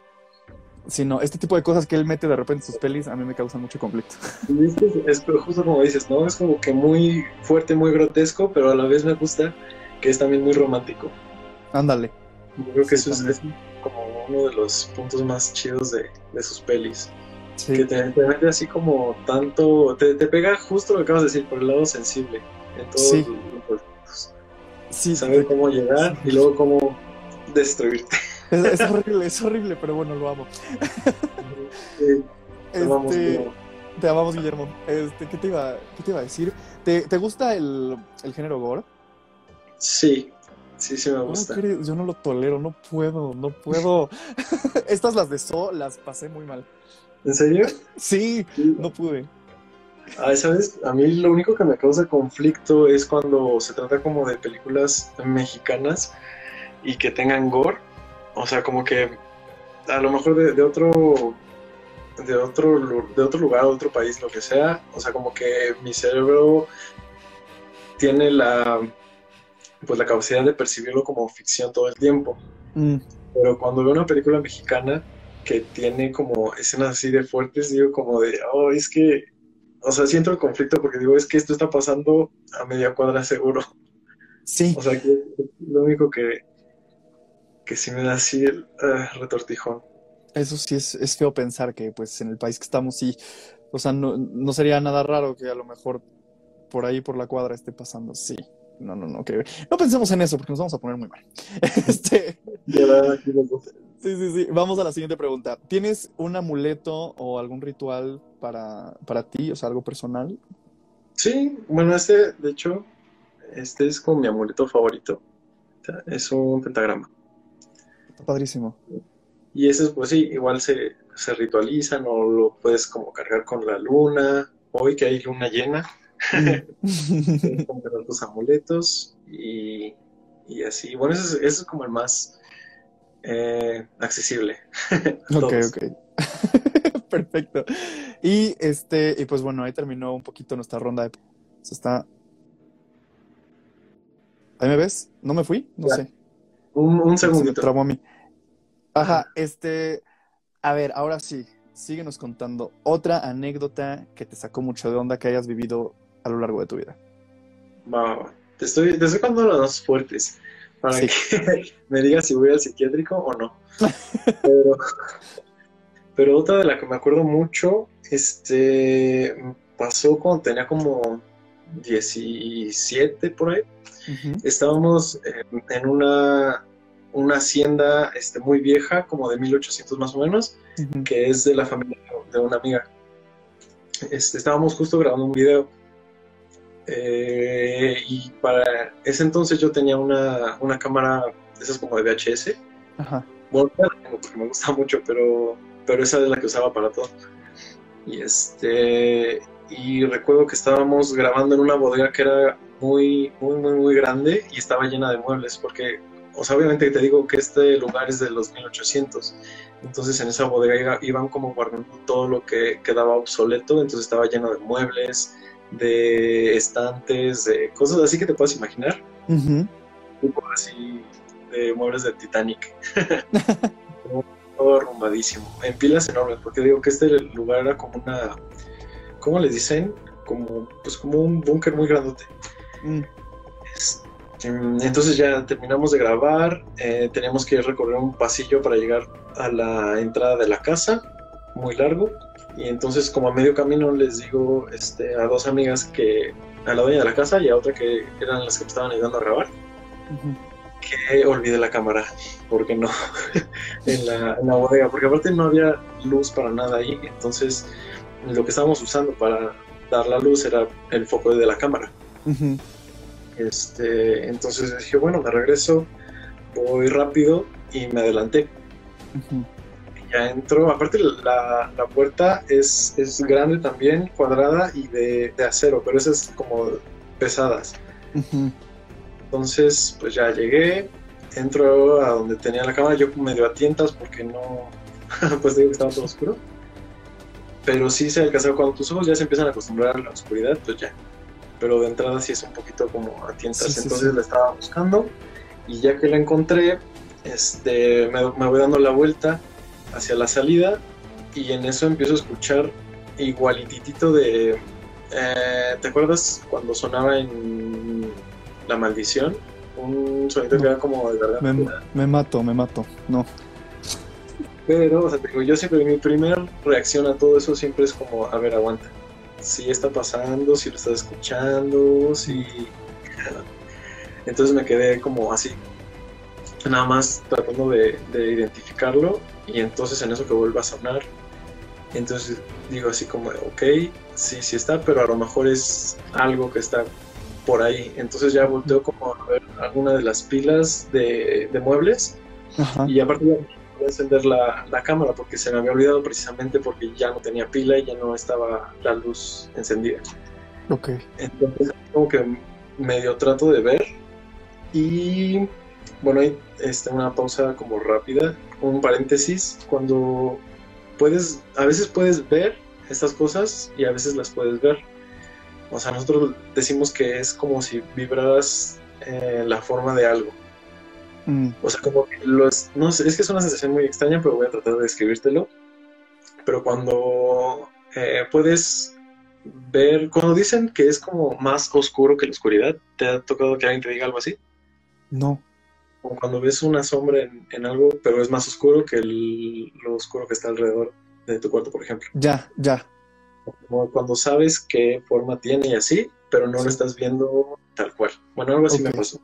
Sí, no, este tipo de cosas que él mete de repente en sus pelis a mí me causan mucho conflicto. Es, es justo como dices, ¿no? Es como que muy fuerte, muy grotesco, pero a la vez me gusta que es también muy romántico. Ándale. Yo creo que Sí, eso es, como uno de los puntos más chidos de, de sus pelis. Sí, Que te, te mete así como tanto, te, te pega justo lo que acabas de decir, por el lado sensible. En Sí. Sí, saber cómo llegar y luego cómo destruirte. es, es horrible, es horrible, pero bueno, lo amo. Sí, vamos, Este, como- te amamos, Guillermo. Este, ¿qué te iba, qué te iba a decir? ¿Te, te gusta el, el género gore? sí, sí, sí me ¿Cómo gusta. Yo no lo tolero, no puedo, no puedo. Estas las de So las pasé muy mal. ¿En serio? Sí. no pude. Ay, ¿sabes? A mí lo único que me causa conflicto es cuando se trata como de películas mexicanas y que tengan gore. O sea, como que a lo mejor de, de otro de otro de otro lugar, otro país, lo que sea. O sea, como que mi cerebro tiene la pues la capacidad de percibirlo como ficción todo el tiempo. Mm, Pero cuando veo una película mexicana que tiene como escenas así de fuertes, digo como de, oh, es que, o sea, siento el conflicto porque digo, es que esto está pasando a media cuadra seguro. sí, O sea, que lo único que, que sí me da así el ah, retortijón. eso sí es, es feo pensar que pues en el país que estamos sí, o sea, no, no sería nada raro que a lo mejor por ahí por la cuadra esté pasando, sí. No, no, no, que no pensemos en eso porque nos vamos a poner muy mal. Este, Ya. Sí, sí, sí. Vamos a la siguiente pregunta. ¿Tienes un amuleto o algún ritual para, para ti, o sea, algo personal? Sí, bueno, este, de hecho, este es como mi amuleto favorito. Es un pentagrama. Está padrísimo. Y ese, pues sí, igual se, se ritualizan o lo puedes como cargar con la luna. Hoy que hay luna llena, puedes comprar tus amuletos y, y así. Bueno, ese es, ese es como el más eh, accesible. Ok, ok. Perfecto. Y este, y pues bueno, ahí terminó un poquito nuestra ronda de. Se está. ¿Ahí me ves? ¿No me fui? No Ya. sé. Un, un Se me segundito. a mí. Ajá, este. A ver, ahora sí. Síguenos contando otra anécdota que te sacó mucho de onda que hayas vivido a lo largo de tu vida. Va, va, va. Te estoy, te estoy contando las más fuertes para Sí. que me digas si voy al psiquiátrico o no. Pero, pero otra de la que me acuerdo mucho, este, pasó cuando tenía como 17 por ahí. Estábamos en, en una, una hacienda este, muy vieja, como de 1800 más o menos, que es de la familia de una amiga. Este, estábamos justo grabando un video. Eh, y para ese entonces yo tenía una, una cámara de esas como de VHS. Ajá. Bueno, porque me gusta mucho, pero, pero esa es la que usaba para todo. Y este y recuerdo que estábamos grabando en una bodega que era muy, muy, muy, muy grande y estaba llena de muebles, porque, o sea, obviamente te digo que este lugar es de los 1800, entonces en esa bodega iba- iban como guardando todo lo que quedaba obsoleto, entonces estaba lleno de muebles, de estantes, de cosas así que te puedes imaginar, Ujú. tipo así de muebles de Titanic. todo arrumbadísimo, en pilas enormes, porque digo que este lugar era como una, ¿cómo les dicen? Como, pues como un búnker muy grandote. Mm, Este, Entonces ya terminamos de grabar, eh, teníamos que recorrer un pasillo para llegar a la entrada de la casa, muy largo, y entonces como a medio camino les digo este, a dos amigas que, a la dueña de la casa y a otra que eran las que me estaban ayudando a grabar, ujú. que olvidé la cámara, porque no, en la, en la bodega, porque aparte no había luz para nada ahí, entonces lo que estábamos usando para dar la luz era el foco de la cámara. Ujú. Este, entonces dije, bueno, me regreso, voy rápido y me adelanté. Ujú. Y ya entro, aparte la, la puerta es, es grande también, cuadrada y de, de acero, pero esas como pesadas. Entonces, pues ya llegué, entro a donde tenía la cámara, yo medio a tientas porque no, pues digo que estaba todo oscuro. Pero sí se alcanzaba, cuando tus ojos ya se empiezan a acostumbrar a la oscuridad, pues ya. Pero de entrada sí es un poquito como a tientas. Sí, sí, Entonces sí. la estaba buscando y ya que la encontré, este, me, me voy dando la vuelta hacia la salida y en eso empiezo a escuchar igualititito de... eh, ¿Te acuerdas cuando sonaba en La Maldición? Un sonido que era como de Me, garganta. me mato, me mato. No. Pero, o sea, digo, yo siempre, mi primera reacción a todo eso siempre es como, a ver, aguanta. Si está pasando, si lo estás escuchando, si... Entonces me quedé como así, nada más tratando de, de identificarlo y entonces en eso que vuelve a sonar, entonces digo así como, ok, sí, sí está, pero a lo mejor es algo que está por ahí. Entonces ya volteo como a ver alguna de las pilas de, de muebles Ajá. y aparte volví a encender la, la, cámara porque se me había olvidado precisamente porque ya no tenía pila y ya no estaba la luz encendida. Ok. Entonces, como que medio trato de ver y bueno, hay este, una pausa como rápida, un paréntesis, cuando puedes, a veces puedes ver estas cosas y a veces las puedes ver. O sea, nosotros decimos que es como si vibraras eh, la forma de algo. Mm. O sea, como que los, no sé, es que es una sensación muy extraña, pero voy a tratar de describírtelo. Pero cuando eh, puedes ver, cuando dicen que es como más oscuro que la oscuridad, ¿te ha tocado que alguien te diga algo así? No. Como cuando ves una sombra en, algo, pero es más oscuro que lo oscuro que está alrededor de tu cuarto, por ejemplo. Ya, ya. Como cuando sabes qué forma tiene y así, pero no lo estás viendo tal cual. Bueno, algo así me pasó.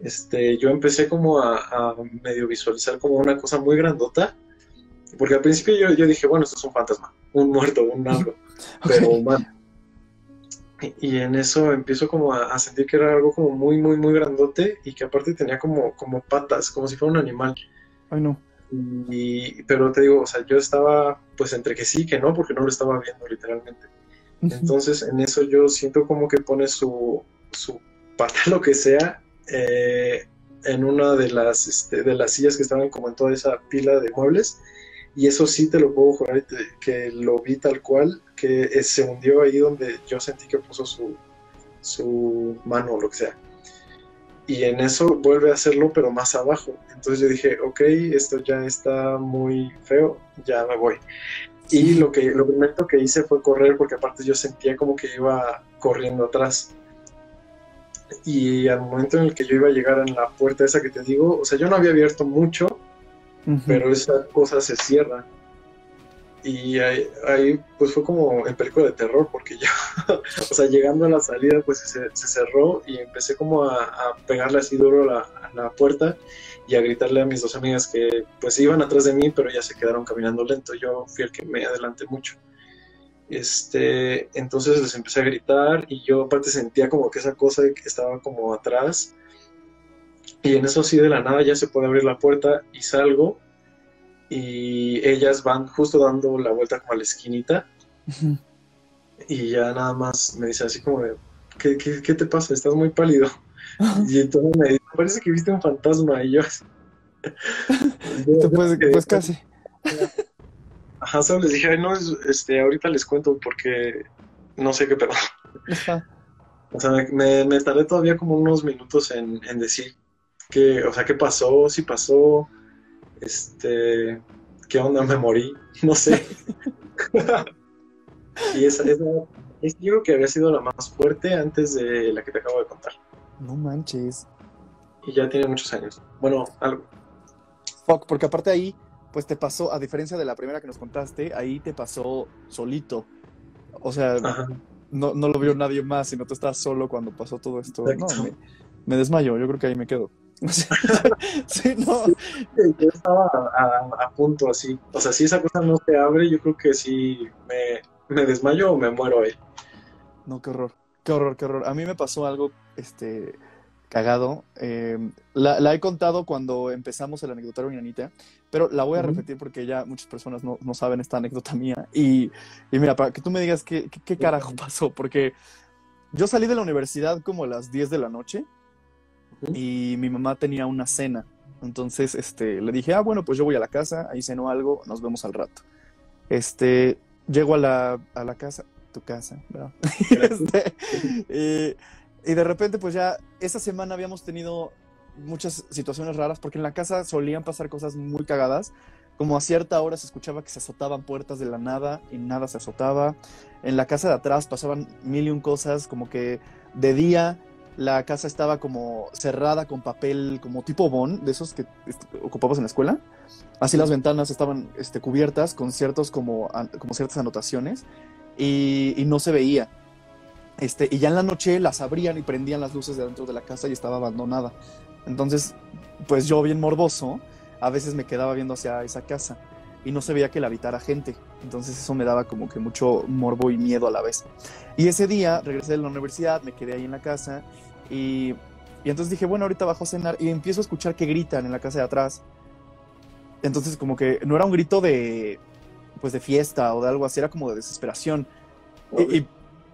Este, yo empecé como a, medio visualizar como una cosa muy grandota, porque al principio yo, yo dije, bueno, esto es un fantasma, un muerto, un algo, pero humano. Y, en eso empiezo como a, sentir que era algo como muy, muy, muy grandote y que aparte tenía como, como patas, como si fuera un animal. Ay, no. Y, pero te digo, o sea, yo estaba pues entre que sí y que no, porque no lo estaba viendo literalmente. Entonces en eso yo siento como que pone su, su pata, lo que sea, eh, en una de las, este, de las sillas que estaban como en toda esa pila de muebles. Y eso sí te lo puedo jurar que lo vi tal cual, que se hundió ahí donde yo sentí que puso su, su mano o lo que sea y en eso vuelve a hacerlo, pero más abajo. Entonces yo dije, ok, esto ya está muy feo, ya me voy. Y lo, que, lo primero que hice fue correr, porque aparte yo sentía como que iba corriendo atrás. Y al momento en el que yo iba a llegar a la puerta esa que te digo, o sea, yo no había abierto mucho, pero esa cosa se cierra. Y ahí, pues fue como el película de terror, porque yo, o sea, llegando a la salida, pues se, cerró y empecé como a, pegarle así duro a la, puerta y a gritarle a mis dos amigas que pues iban atrás de mí, pero ya se quedaron caminando lento. Yo fui el que me adelanté mucho. Este, entonces les empecé a gritar y yo aparte sentía como que esa cosa estaba como atrás. Y en eso sí de la nada ya se puede abrir la puerta y salgo y ellas van justo dando la vuelta como a la esquinita y ya nada más me dice así como de, ¿qué, qué, te pasa? Estás muy pálido. y entonces me dice, parece que viste un fantasma y yo pues, pues, casi. Ajá, solo les dije, Ay, no, este, ahorita les cuento porque no sé qué pedo. O sea, me, me, tardé todavía como unos minutos en, en decir que, o sea, qué pasó, si pasó, este, ¿qué onda? Me morí, no sé. y esa, esa es, yo creo que había sido la más fuerte antes de la que te acabo de contar. No manches. Y ya tiene muchos años. Bueno, algo. Fuck, porque aparte ahí, pues te pasó, a diferencia de la primera que nos contaste, ahí te pasó solito. O sea, no, no, lo vio nadie más, sino tú estabas solo cuando pasó todo esto. No, me, me desmayo, yo creo que ahí me quedo. sí, no. Yo estaba a, punto así. O sea, si esa cosa no se abre, yo creo que sí me, me desmayo o me muero ahí. No, qué horror. Qué horror, qué horror. A mí me pasó algo este, cagado. Eh, la, he contado cuando empezamos el anecdotario Anita, pero la voy a repetir porque ya muchas personas no, no saben esta anécdota mía. Y, y, mira, para que tú me digas qué, qué, qué carajo pasó, porque yo salí de la universidad como a las 10 de la noche y mi mamá tenía una cena. Entonces, este, le dije, ah, bueno, pues yo voy a la casa, ahí ceno algo, nos vemos al rato. Este, llego a la, a la casa, tu casa, ¿verdad? Este, y, de repente, pues ya, esa semana habíamos tenido muchas situaciones raras, porque en la casa solían pasar cosas muy cagadas, como a cierta hora se escuchaba que se azotaban puertas de la nada y nada se azotaba. En la casa de atrás pasaban mil y un cosas, como que de día la casa estaba como cerrada con papel como tipo bon, de esos que ocupamos en la escuela. Así las ventanas estaban este, cubiertas con ciertos como, como ciertas anotaciones y, no se veía. Este, y ya en la noche las abrían y prendían las luces de dentro de la casa y estaba abandonada. Entonces, pues yo bien morboso, a veces me quedaba viendo hacia esa casa y no se veía que la habitara gente. Entonces eso me daba como que mucho morbo y miedo a la vez. Y ese día regresé de la universidad, me quedé ahí en la casa y, y entonces dije, bueno, ahorita bajo a cenar y empiezo a escuchar que gritan en la casa de atrás. Entonces como que no era un grito de, pues de fiesta o de algo así, era como de desesperación. Y, y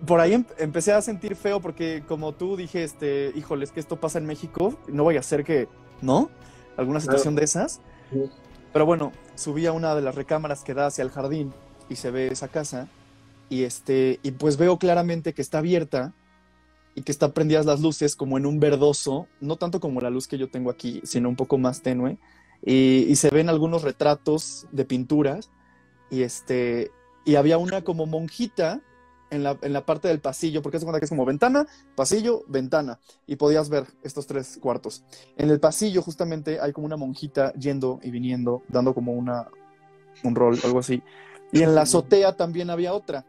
por ahí em- empecé a sentir feo porque como tú dije, este, híjole, es que esto pasa en México, no voy a hacer que, ¿no? Alguna situación de esas. Sí. Pero bueno, subí a una de las recámaras que da hacia el jardín y se ve esa casa. Y este y pues veo claramente que está abierta y que está prendidas las luces como en un verdoso, no tanto como la luz que yo tengo aquí, sino un poco más tenue. Y, y se ven algunos retratos de pinturas. Y este y había una como monjita en la, en la parte del pasillo, porque se cuenta que es como ventana, pasillo, ventana, y podías ver estos tres cuartos. En el pasillo justamente hay como una monjita yendo y viniendo, dando como una, un rol, algo así. Y en la azotea también había otra.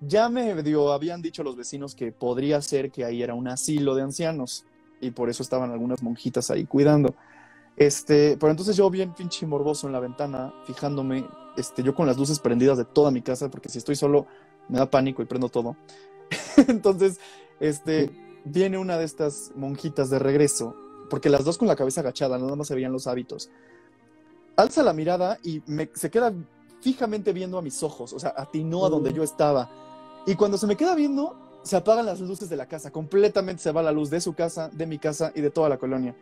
Ya me dio, habían dicho los vecinos que podría ser que ahí era un asilo de ancianos, y por eso estaban algunas monjitas ahí cuidando. Este, pero entonces yo bien pinche morboso en la ventana, fijándome, este, yo con las luces prendidas de toda mi casa, porque si estoy solo me da pánico y prendo todo. Entonces, este, viene una de estas monjitas de regreso, porque las dos con la cabeza agachada, nada más se veían los hábitos. Alza la mirada y me, se queda fijamente viendo a mis ojos, o sea, atinó a donde yo estaba. Y cuando se me queda viendo, se apagan las luces de la casa, completamente se va la luz de su casa, de mi casa y de toda la colonia.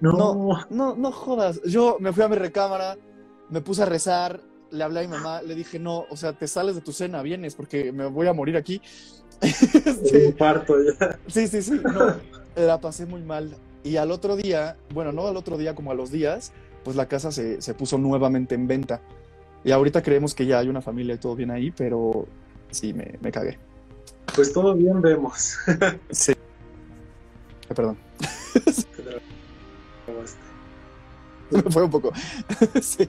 No, No, no, no jodas. Yo me fui a mi recámara, me puse a rezar, le hablé a mi mamá, le dije, no, o sea, te sales de tu cena, vienes, porque me voy a morir aquí. un Este, parto ya. sí, sí, sí, no, la pasé muy mal. Y al otro día, bueno, no al otro día, como a los días, pues la casa se, se puso nuevamente en venta. Y ahorita creemos que ya hay una familia y todo bien ahí, pero sí, me, me cagué. Pues todo bien vemos. Sí. Eh, Perdón, me fue un poco. sí,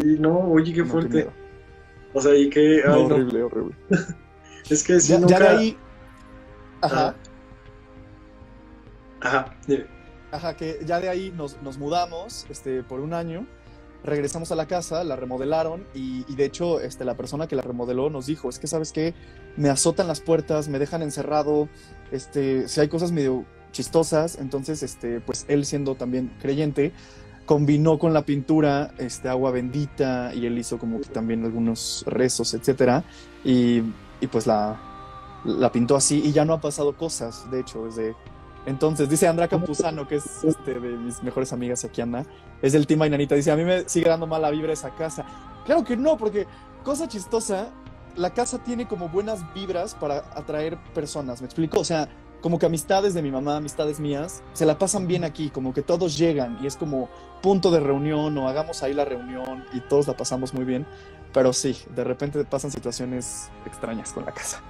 Sí, no, oye, qué fuerte. O sea, y que. No, horrible, horrible. Es que Ya, nunca. ya de ahí. Ajá. Ah. Ajá, dime. Ajá, que ya de ahí nos, nos mudamos este, por un año, regresamos a la casa, la remodelaron y, y de hecho este, la persona que la remodeló nos dijo, es que sabes qué, me azotan las puertas, me dejan encerrado, este, si hay cosas medio chistosas, entonces este, pues él siendo también creyente, combinó con la pintura este, agua bendita y él hizo como que también algunos rezos, etcétera, y, y pues la, la pintó así y ya no ha pasado cosas, de hecho, desde entonces, dice Andra Campuzano, que es este, de mis mejores amigas aquí anda, es del Team Ainanita, dice, a mí me sigue dando mala vibra esa casa. Claro que no, porque cosa chistosa, la casa tiene como buenas vibras para atraer personas, ¿me explico? O sea, como que amistades de mi mamá, amistades mías, se la pasan bien aquí, como que todos llegan y es como punto de reunión o hagamos ahí la reunión y todos la pasamos muy bien, pero sí, de repente pasan situaciones extrañas con la casa.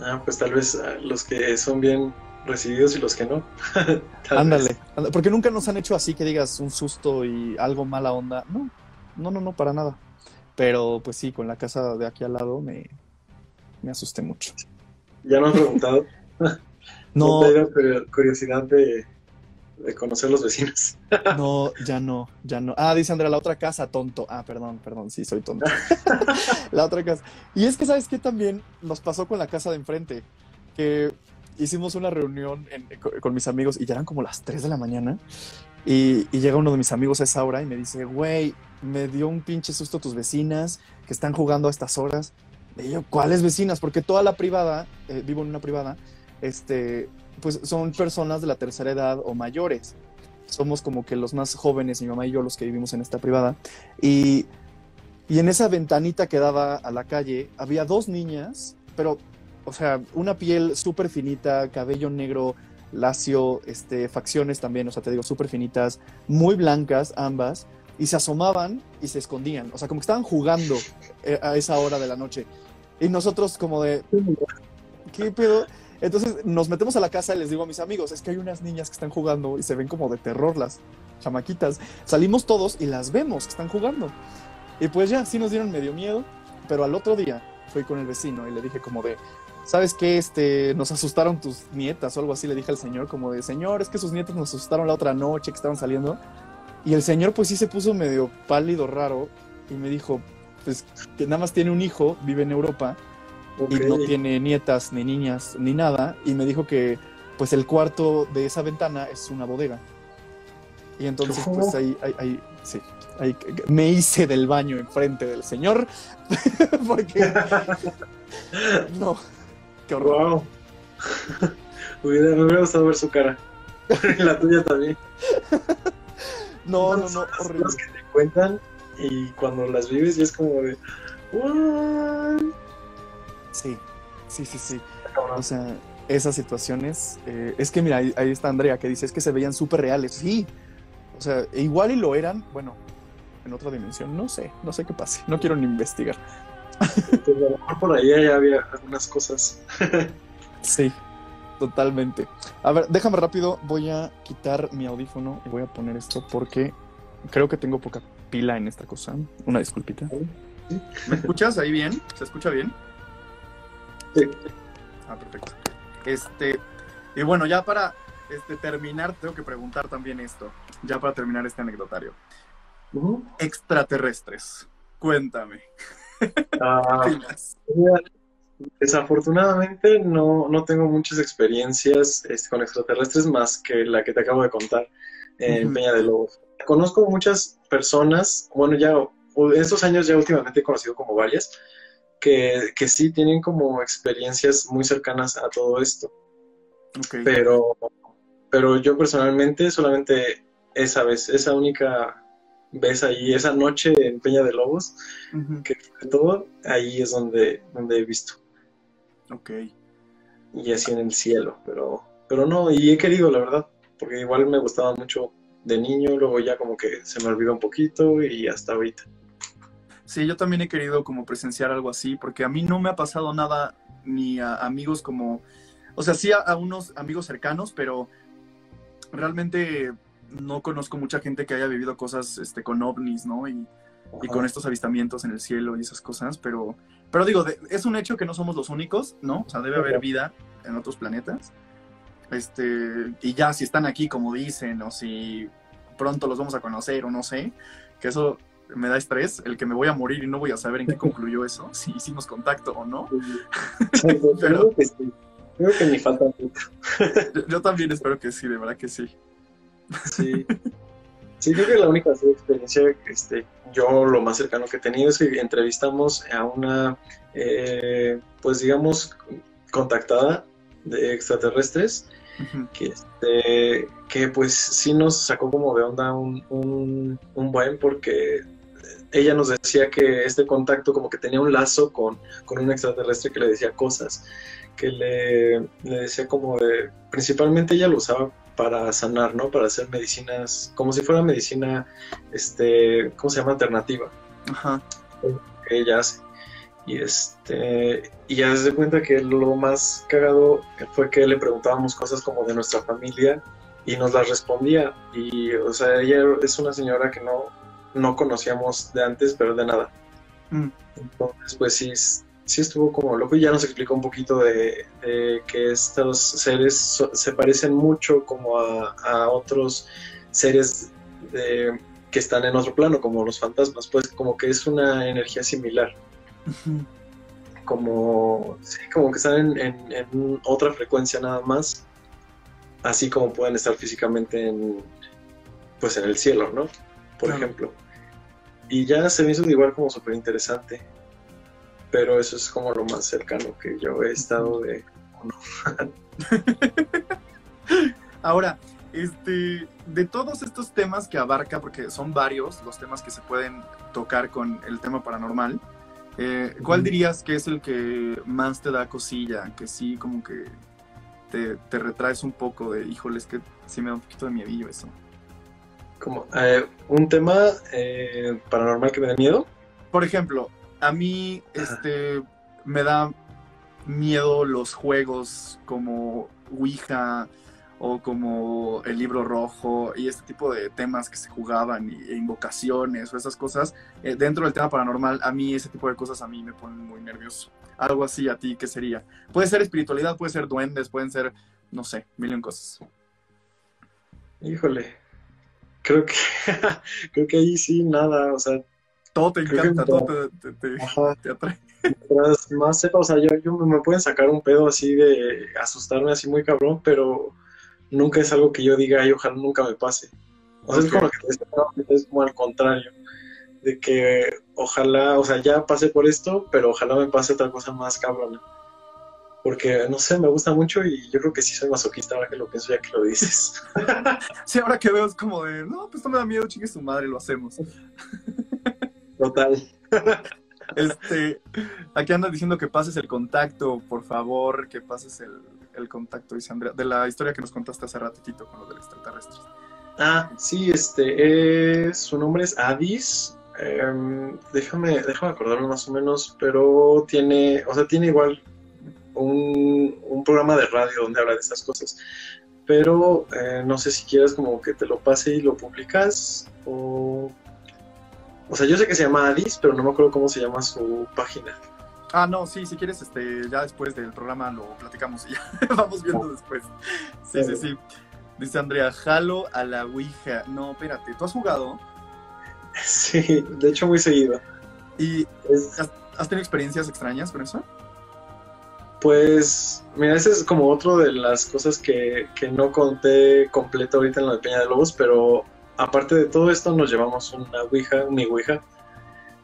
Ah, pues tal vez ah, los que son bien recibidos y los que no. Ándale, porque nunca nos han hecho así que digas un susto y algo mala onda. No, no, no, no, para nada. Pero pues sí, con la casa de aquí al lado me, me asusté mucho. Ya no han preguntado. No, curio- curiosidad de, de conocer los vecinos. no, ya no, ya no. Ah, dice Andrea, la otra casa, tonto. Ah, perdón, perdón, sí, soy tonto. la otra casa. Y es que, ¿sabes qué? También nos pasó con la casa de enfrente, que hicimos una reunión en- con, con mis amigos y ya eran como las 3 de la mañana. Y, y llega uno de mis amigos a esa hora y me dice, güey, me dio un pinche susto tus vecinas que están jugando a estas horas. Y yo, ¿cuáles vecinas? Porque toda la privada, eh, vivo en una privada, este, pues son personas de la tercera edad o mayores. Somos como que los más jóvenes, mi mamá y yo, los que vivimos en esta privada. Y, y en esa ventanita que daba a la calle había dos niñas, pero, o sea, una piel súper finita, cabello negro, lacio, este, facciones también, o sea, te digo, súper finitas, muy blancas ambas, y se asomaban y se escondían, o sea, como que estaban jugando eh, a esa hora de la noche. Y nosotros como de, ¿qué pedo? Entonces nos metemos a la casa y les digo a mis amigos, es que hay unas niñas que están jugando y se ven como de terror las chamaquitas. Salimos todos y las vemos que están jugando. Y pues ya, sí nos dieron medio miedo, pero al otro día fui con el vecino y le dije como de, ¿sabes qué? Este, nos asustaron tus nietas o algo así, le dije al señor como de, señor, es que sus nietas nos asustaron la otra noche que estaban saliendo. Y el señor pues sí se puso medio pálido, raro, y me dijo, pues que nada más tiene un hijo, vive en Europa, y no tiene nietas ni niñas ni nada y me dijo que pues el cuarto de esa ventana es una bodega Y entonces, pues ahí, ahí, ahí, sí, ahí me hice del baño enfrente del señor. Porque. no, qué horror. Wow. Hubiera, me hubiera gustado ver su cara. La tuya también. No, no, no, horrible. que te cuentan y cuando las vives ya es como de. "What?". Sí, sí, sí, sí. O sea, esas situaciones. eh, es que mira, ahí, ahí está Andrea que dice es que se veían súper reales. Sí. O sea, e igual y lo eran, bueno, en otra dimensión. No sé, no sé qué pase. No quiero ni investigar. Pues, a lo mejor por ahí ya había algunas cosas. Sí, totalmente. A ver, déjame rápido. Voy a quitar mi audífono y voy a poner esto porque creo que tengo poca pila en esta cosa. Una disculpita. ¿Me escuchas ahí bien? ¿Se escucha bien? Sí. Ah, perfecto. Este, y bueno, ya para este, terminar, tengo que preguntar también esto. Ya para terminar este anecdotario. Extraterrestres. Cuéntame. Ah, desafortunadamente no, no tengo muchas experiencias este, con extraterrestres más que la que te acabo de contar en. Peña de Lobos. Conozco muchas personas, bueno, ya estos años ya últimamente he conocido como varias, que, que sí tienen como experiencias muy cercanas a todo esto. Pero, pero yo personalmente solamente esa vez, esa única vez ahí, esa noche en Peña de Lobos, Ujú. que fue todo, ahí es donde, donde he visto, Ok. y así en el cielo, pero, pero no, y he querido, la verdad, porque igual me gustaba mucho de niño, luego ya como que se me olvidó un poquito y hasta ahorita. Sí, yo también he querido como presenciar algo así, porque a mí no me ha pasado nada ni a amigos como, o sea, sí a, a unos amigos cercanos, pero realmente no conozco mucha gente que haya vivido cosas este, con ovnis, ¿no? Y, y con estos avistamientos en el cielo y esas cosas, pero, pero digo, de- es un hecho que no somos los únicos, ¿no? O sea, debe haber vida en otros planetas. Este, y ya si están aquí, como dicen, o si pronto los vamos a conocer, o no sé, que eso me da estrés, el que me voy a morir y no voy a saber en qué concluyó eso, si hicimos contacto o no. Pero creo que sí, creo que ni falta mucho. Yo, yo también espero que sí, de verdad que sí. Sí. Sí, creo que la única experiencia, este, yo lo más cercano que he tenido es que entrevistamos a una, eh, pues digamos, contactada de extraterrestres, que, este, que pues sí nos sacó como de onda un, un, un buen, porque ella nos decía que este contacto como que tenía un lazo con, con un extraterrestre que le decía cosas, que le, le decía como de, principalmente ella lo usaba para sanar, ¿no? Para hacer medicinas, como si fuera medicina, este, ¿cómo se llama? Alternativa, Ajá. que ella hace. Y este, y ya se cuenta que lo más cagado fue que le preguntábamos cosas como de nuestra familia y nos las respondía. Y, o sea, ella es una señora que no, no conocíamos de antes, pero de nada. Mm. Entonces, pues sí, sí estuvo como loco y ya nos explicó un poquito de, de que estos seres so- se parecen mucho como a, a otros seres de- que están en otro plano, como los fantasmas, pues como que es una energía similar, como, sí, como que están en, en- en otra frecuencia nada más, así como pueden estar físicamente en, pues en el cielo, ¿no? Por Claro. ejemplo. Y ya se me hizo igual como súper interesante. Pero eso es como lo más cercano que yo he estado de... Ahora, este, de todos estos temas que abarca, porque son varios los temas que se pueden tocar con el tema paranormal, eh, ¿cuál dirías que es el que más te da cosilla? Que sí, como que te, te retraes un poco de, híjole, es que sí me da un poquito de miedillo eso. Como, eh, un tema eh, paranormal que me da miedo. Por ejemplo, a mí este, me da miedo los juegos como Ouija o como el libro rojo y este tipo de temas que se jugaban y, e invocaciones o esas cosas. Eh, dentro del tema paranormal, a mí ese tipo de cosas a mí me ponen muy nervioso. Algo así a ti, ¿qué sería? Puede ser espiritualidad, puede ser duendes, pueden ser, no sé, mil y un cosas. Híjole. Creo que, creo que ahí sí, nada. O sea, Todo te que encanta, todo te, te- te- ajá. te atrae. Mientras más sepa, o sea, yo, yo me pueden sacar un pedo así de asustarme así muy cabrón, pero nunca es algo que yo diga, ay, ojalá nunca me pase. O sea, es como lo que te decía, ¿no? es como al contrario, de que ojalá, o sea, ya pasé por esto, pero ojalá me pase otra cosa más cabrona. Porque, no sé, me gusta mucho y yo creo que sí soy masoquista ahora que lo pienso ya que lo dices. sí, ahora que veo es como de, no, pues no me da miedo, chingue su madre, lo hacemos. Total. Este, aquí andas diciendo que pases el contacto, por favor, que pases el, el contacto, dice Andrea, de la historia que nos contaste hace ratito con lo del extraterrestre. Ah, sí, este, es, su nombre es Addis. Em, déjame, déjame acordarme más o menos, pero tiene, o sea, tiene igual un, un programa de radio donde habla de estas cosas. Pero eh, no sé si quieres como que te lo pase y lo publicas o... O sea, yo sé que se llama Addis, pero no me acuerdo cómo se llama su página. Ah, no, sí, si quieres, este, ya después del programa lo platicamos y ya vamos viendo después. Sí, sí, sí. Dice Andrea, jalo a la Ouija. No, espérate, ¿tú has jugado? Sí, de hecho muy seguido. ¿Y Es- has, has tenido experiencias extrañas con eso? Pues, mira, ese es como otro de las cosas que, que no conté completo ahorita en la de Peña de Lobos, pero aparte de todo esto nos llevamos una Ouija, mi Ouija,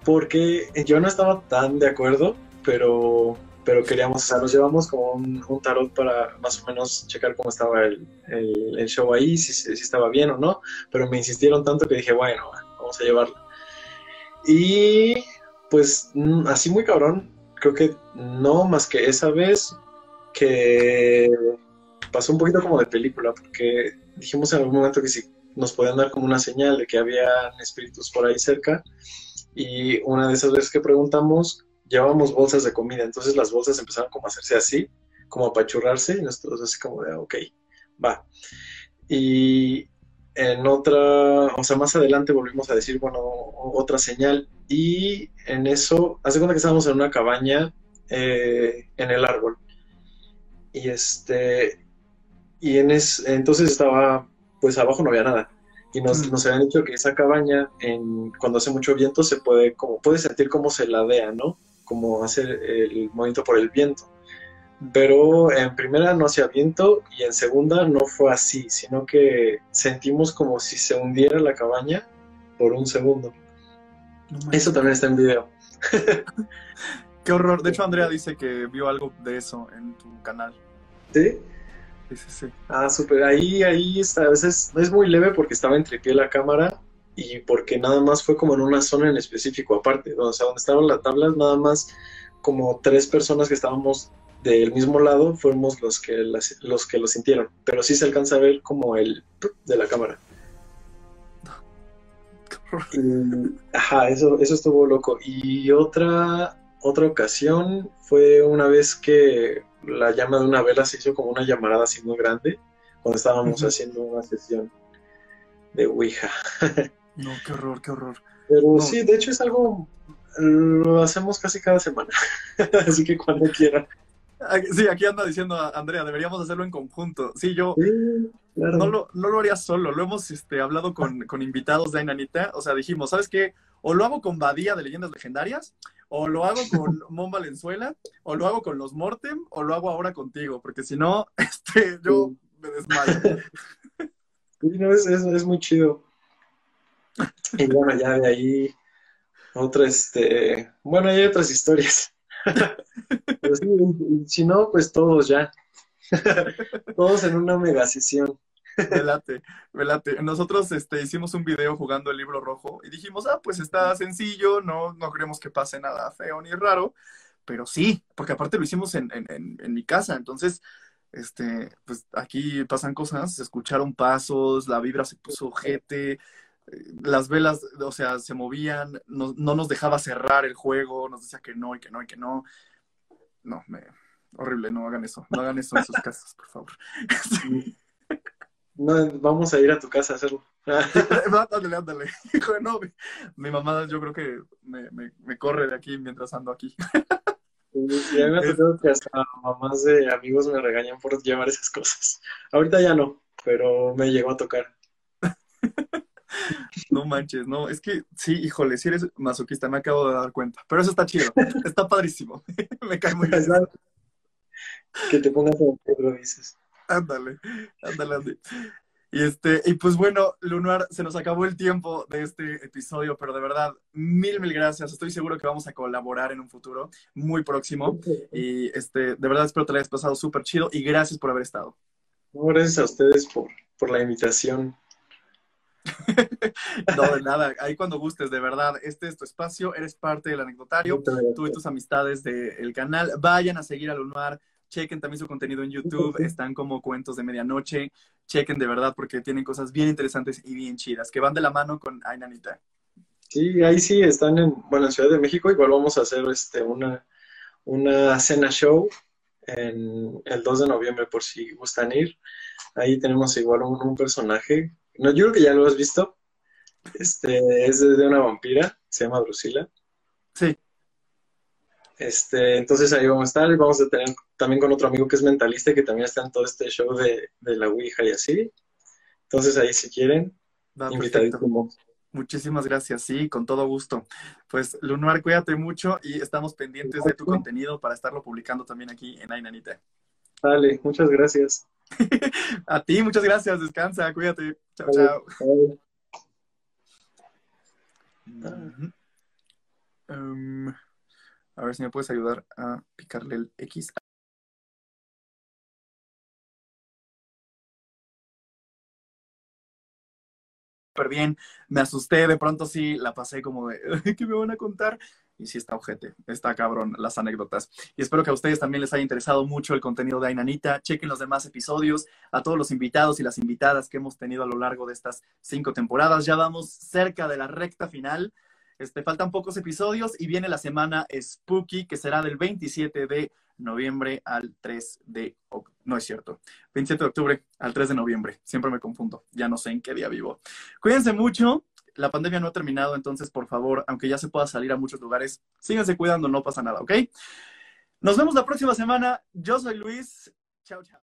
porque yo no estaba tan de acuerdo, pero, pero queríamos, o sea, nos llevamos como un, un tarot para más o menos checar cómo estaba el, el- show ahí, si, si si estaba bien o no, pero me insistieron tanto que dije, bueno, vamos a llevarlo. Y pues mm, así muy cabrón, creo que no más que esa vez que pasó un poquito como de película, porque dijimos en algún momento que si nos podían dar como una señal de que había espíritus por ahí cerca, y una de esas veces que preguntamos, llevábamos bolsas de comida, entonces las bolsas empezaron como a hacerse así, como a apachurrarse, y nosotros así como de, ok, va. Y en otra, o sea, más adelante volvimos a decir, bueno, otra señal, y en eso, hace cuenta que estábamos en una cabaña eh, en el árbol, y este, y en es, entonces estaba, pues abajo no había nada, y nos, Mm. nos habían dicho que esa cabaña, en, cuando hace mucho viento, se puede, como, puede sentir cómo se ladea, ¿no? Como hacer el movimiento por el viento. Pero en primera no hacía viento y en segunda no fue así, sino que sentimos como si se hundiera la cabaña por un segundo. No. Eso también está en video. Qué horror. De hecho, Andrea dice que vio algo de eso en tu canal. ¿Sí? Sí, sí, sí. Ah, súper. Ahí, ahí está. A veces es muy leve porque estaba entre pie la cámara y porque nada más fue como en una zona en específico aparte. O sea, donde estaban las tablas, nada más como tres personas que estábamos del mismo lado fuimos los que, las- los que lo sintieron. Pero sí se alcanza a ver como el de la cámara. Qué horror. Y, ajá, eso, eso estuvo loco. Y otra, otra ocasión fue una vez que la llama de una vela se hizo como una llamarada así muy grande, cuando estábamos haciendo una sesión de Ouija. No, qué horror, qué horror. Pero No. sí, de hecho es algo, lo hacemos casi cada semana, así que cuando quieran. Sí, aquí anda diciendo a Andrea, deberíamos hacerlo en conjunto. Sí, yo Sí, claro. no lo, no lo haría solo, lo hemos este, hablado con, con invitados de Ainanita, o sea, dijimos, ¿sabes qué? O lo hago con Badía de Leyendas Legendarias, o lo hago con Mon Valenzuela, o lo hago con los Mortem, o lo hago ahora contigo, porque si no, este, yo me desmayo. Sí, no, es, es, es muy chido. Y bueno, ya de ahí, otra, este, bueno, hay otras historias. Pero sí, si no, pues todos ya. Todos en una mega sesión. Velate, velate. Nosotros este, hicimos un video jugando el libro rojo y dijimos, ah, pues está sencillo, no, no queremos que pase nada feo ni raro, pero sí, porque aparte lo hicimos en, en, en, en mi casa, entonces, este, pues aquí pasan cosas, se escucharon pasos, la vibra se puso ojete, las velas, o sea, se movían, no, no nos dejaba cerrar el juego, nos decía que no y que no y que no. No, me, horrible, no hagan eso, no hagan eso en sus casas, por favor. No, vamos a ir a tu casa a hacerlo. ándale, ándale. Hijo, no, mi, mi mamá yo creo que me, me, me corre de aquí mientras ando aquí. Y a mí me ha tocado que hasta mamás de amigos me regañan por llevar esas cosas. Ahorita ya no, pero me llegó a tocar. No manches, no, es que sí, híjole, si eres masoquista, me acabo de dar cuenta. Pero eso está chido, está padrísimo. me cae muy bien. Que te pongas en pedo, dices. Ándale, ándale, ándale. Y, este, y pues bueno, Lunar, se nos acabó el tiempo de este episodio, pero de verdad, mil, mil gracias. Estoy seguro que vamos a colaborar en un futuro muy próximo. Y este, de verdad espero que te hayas pasado súper chido y gracias por haber estado. gracias a ustedes por, por la invitación. no, de nada. Ahí cuando gustes, de verdad, este es tu espacio, eres parte del anecdotario, tú y tus amistades del canal. Vayan a seguir a Lunar, chequen también su contenido en YouTube, están como cuentos de medianoche, chequen de verdad porque tienen cosas bien interesantes y bien chidas, que van de la mano con Ainanita. Sí, ahí sí están en, bueno, en Ciudad de México, igual vamos a hacer este una, una cena show en el 2 de noviembre por si gustan ir. Ahí tenemos igual un, personaje, no, yo creo que ya lo has visto, este, es de, una vampira, se llama Drusila. Sí. Este, entonces ahí vamos a estar y vamos a tener también con otro amigo que es mentalista que también está en todo este show de, la Ouija y así. Entonces ahí si quieren, invitadísimo. Muchísimas gracias, sí, con todo gusto. Pues Lunar, cuídate mucho y estamos pendientes de tu contenido para estarlo publicando también aquí en Ainanita. Dale, muchas gracias. A ti, muchas gracias, descansa, cuídate. Chao, chao. A ver si me puedes ayudar a picarle el X. Súper bien, me asusté, de pronto sí la pasé como de, ¿qué me van a contar? Y sí está ojete, está cabrón las anécdotas. Y espero que a ustedes también les haya interesado mucho el contenido de Ainanita. Chequen los demás episodios, a todos los invitados y las invitadas que hemos tenido a lo largo de estas cinco temporadas. Ya vamos cerca de la recta final. Este, faltan pocos episodios y viene la semana Spooky, que será del 27 de noviembre al 3 de octubre. No es cierto. 27 de octubre al 3 de noviembre. Siempre me confundo. Ya no sé en qué día vivo. Cuídense mucho. La pandemia no ha terminado, entonces, por favor, aunque ya se pueda salir a muchos lugares, síganse cuidando, no pasa nada, ¿ok? Nos vemos la próxima semana. Yo soy Luis. Chao, chao.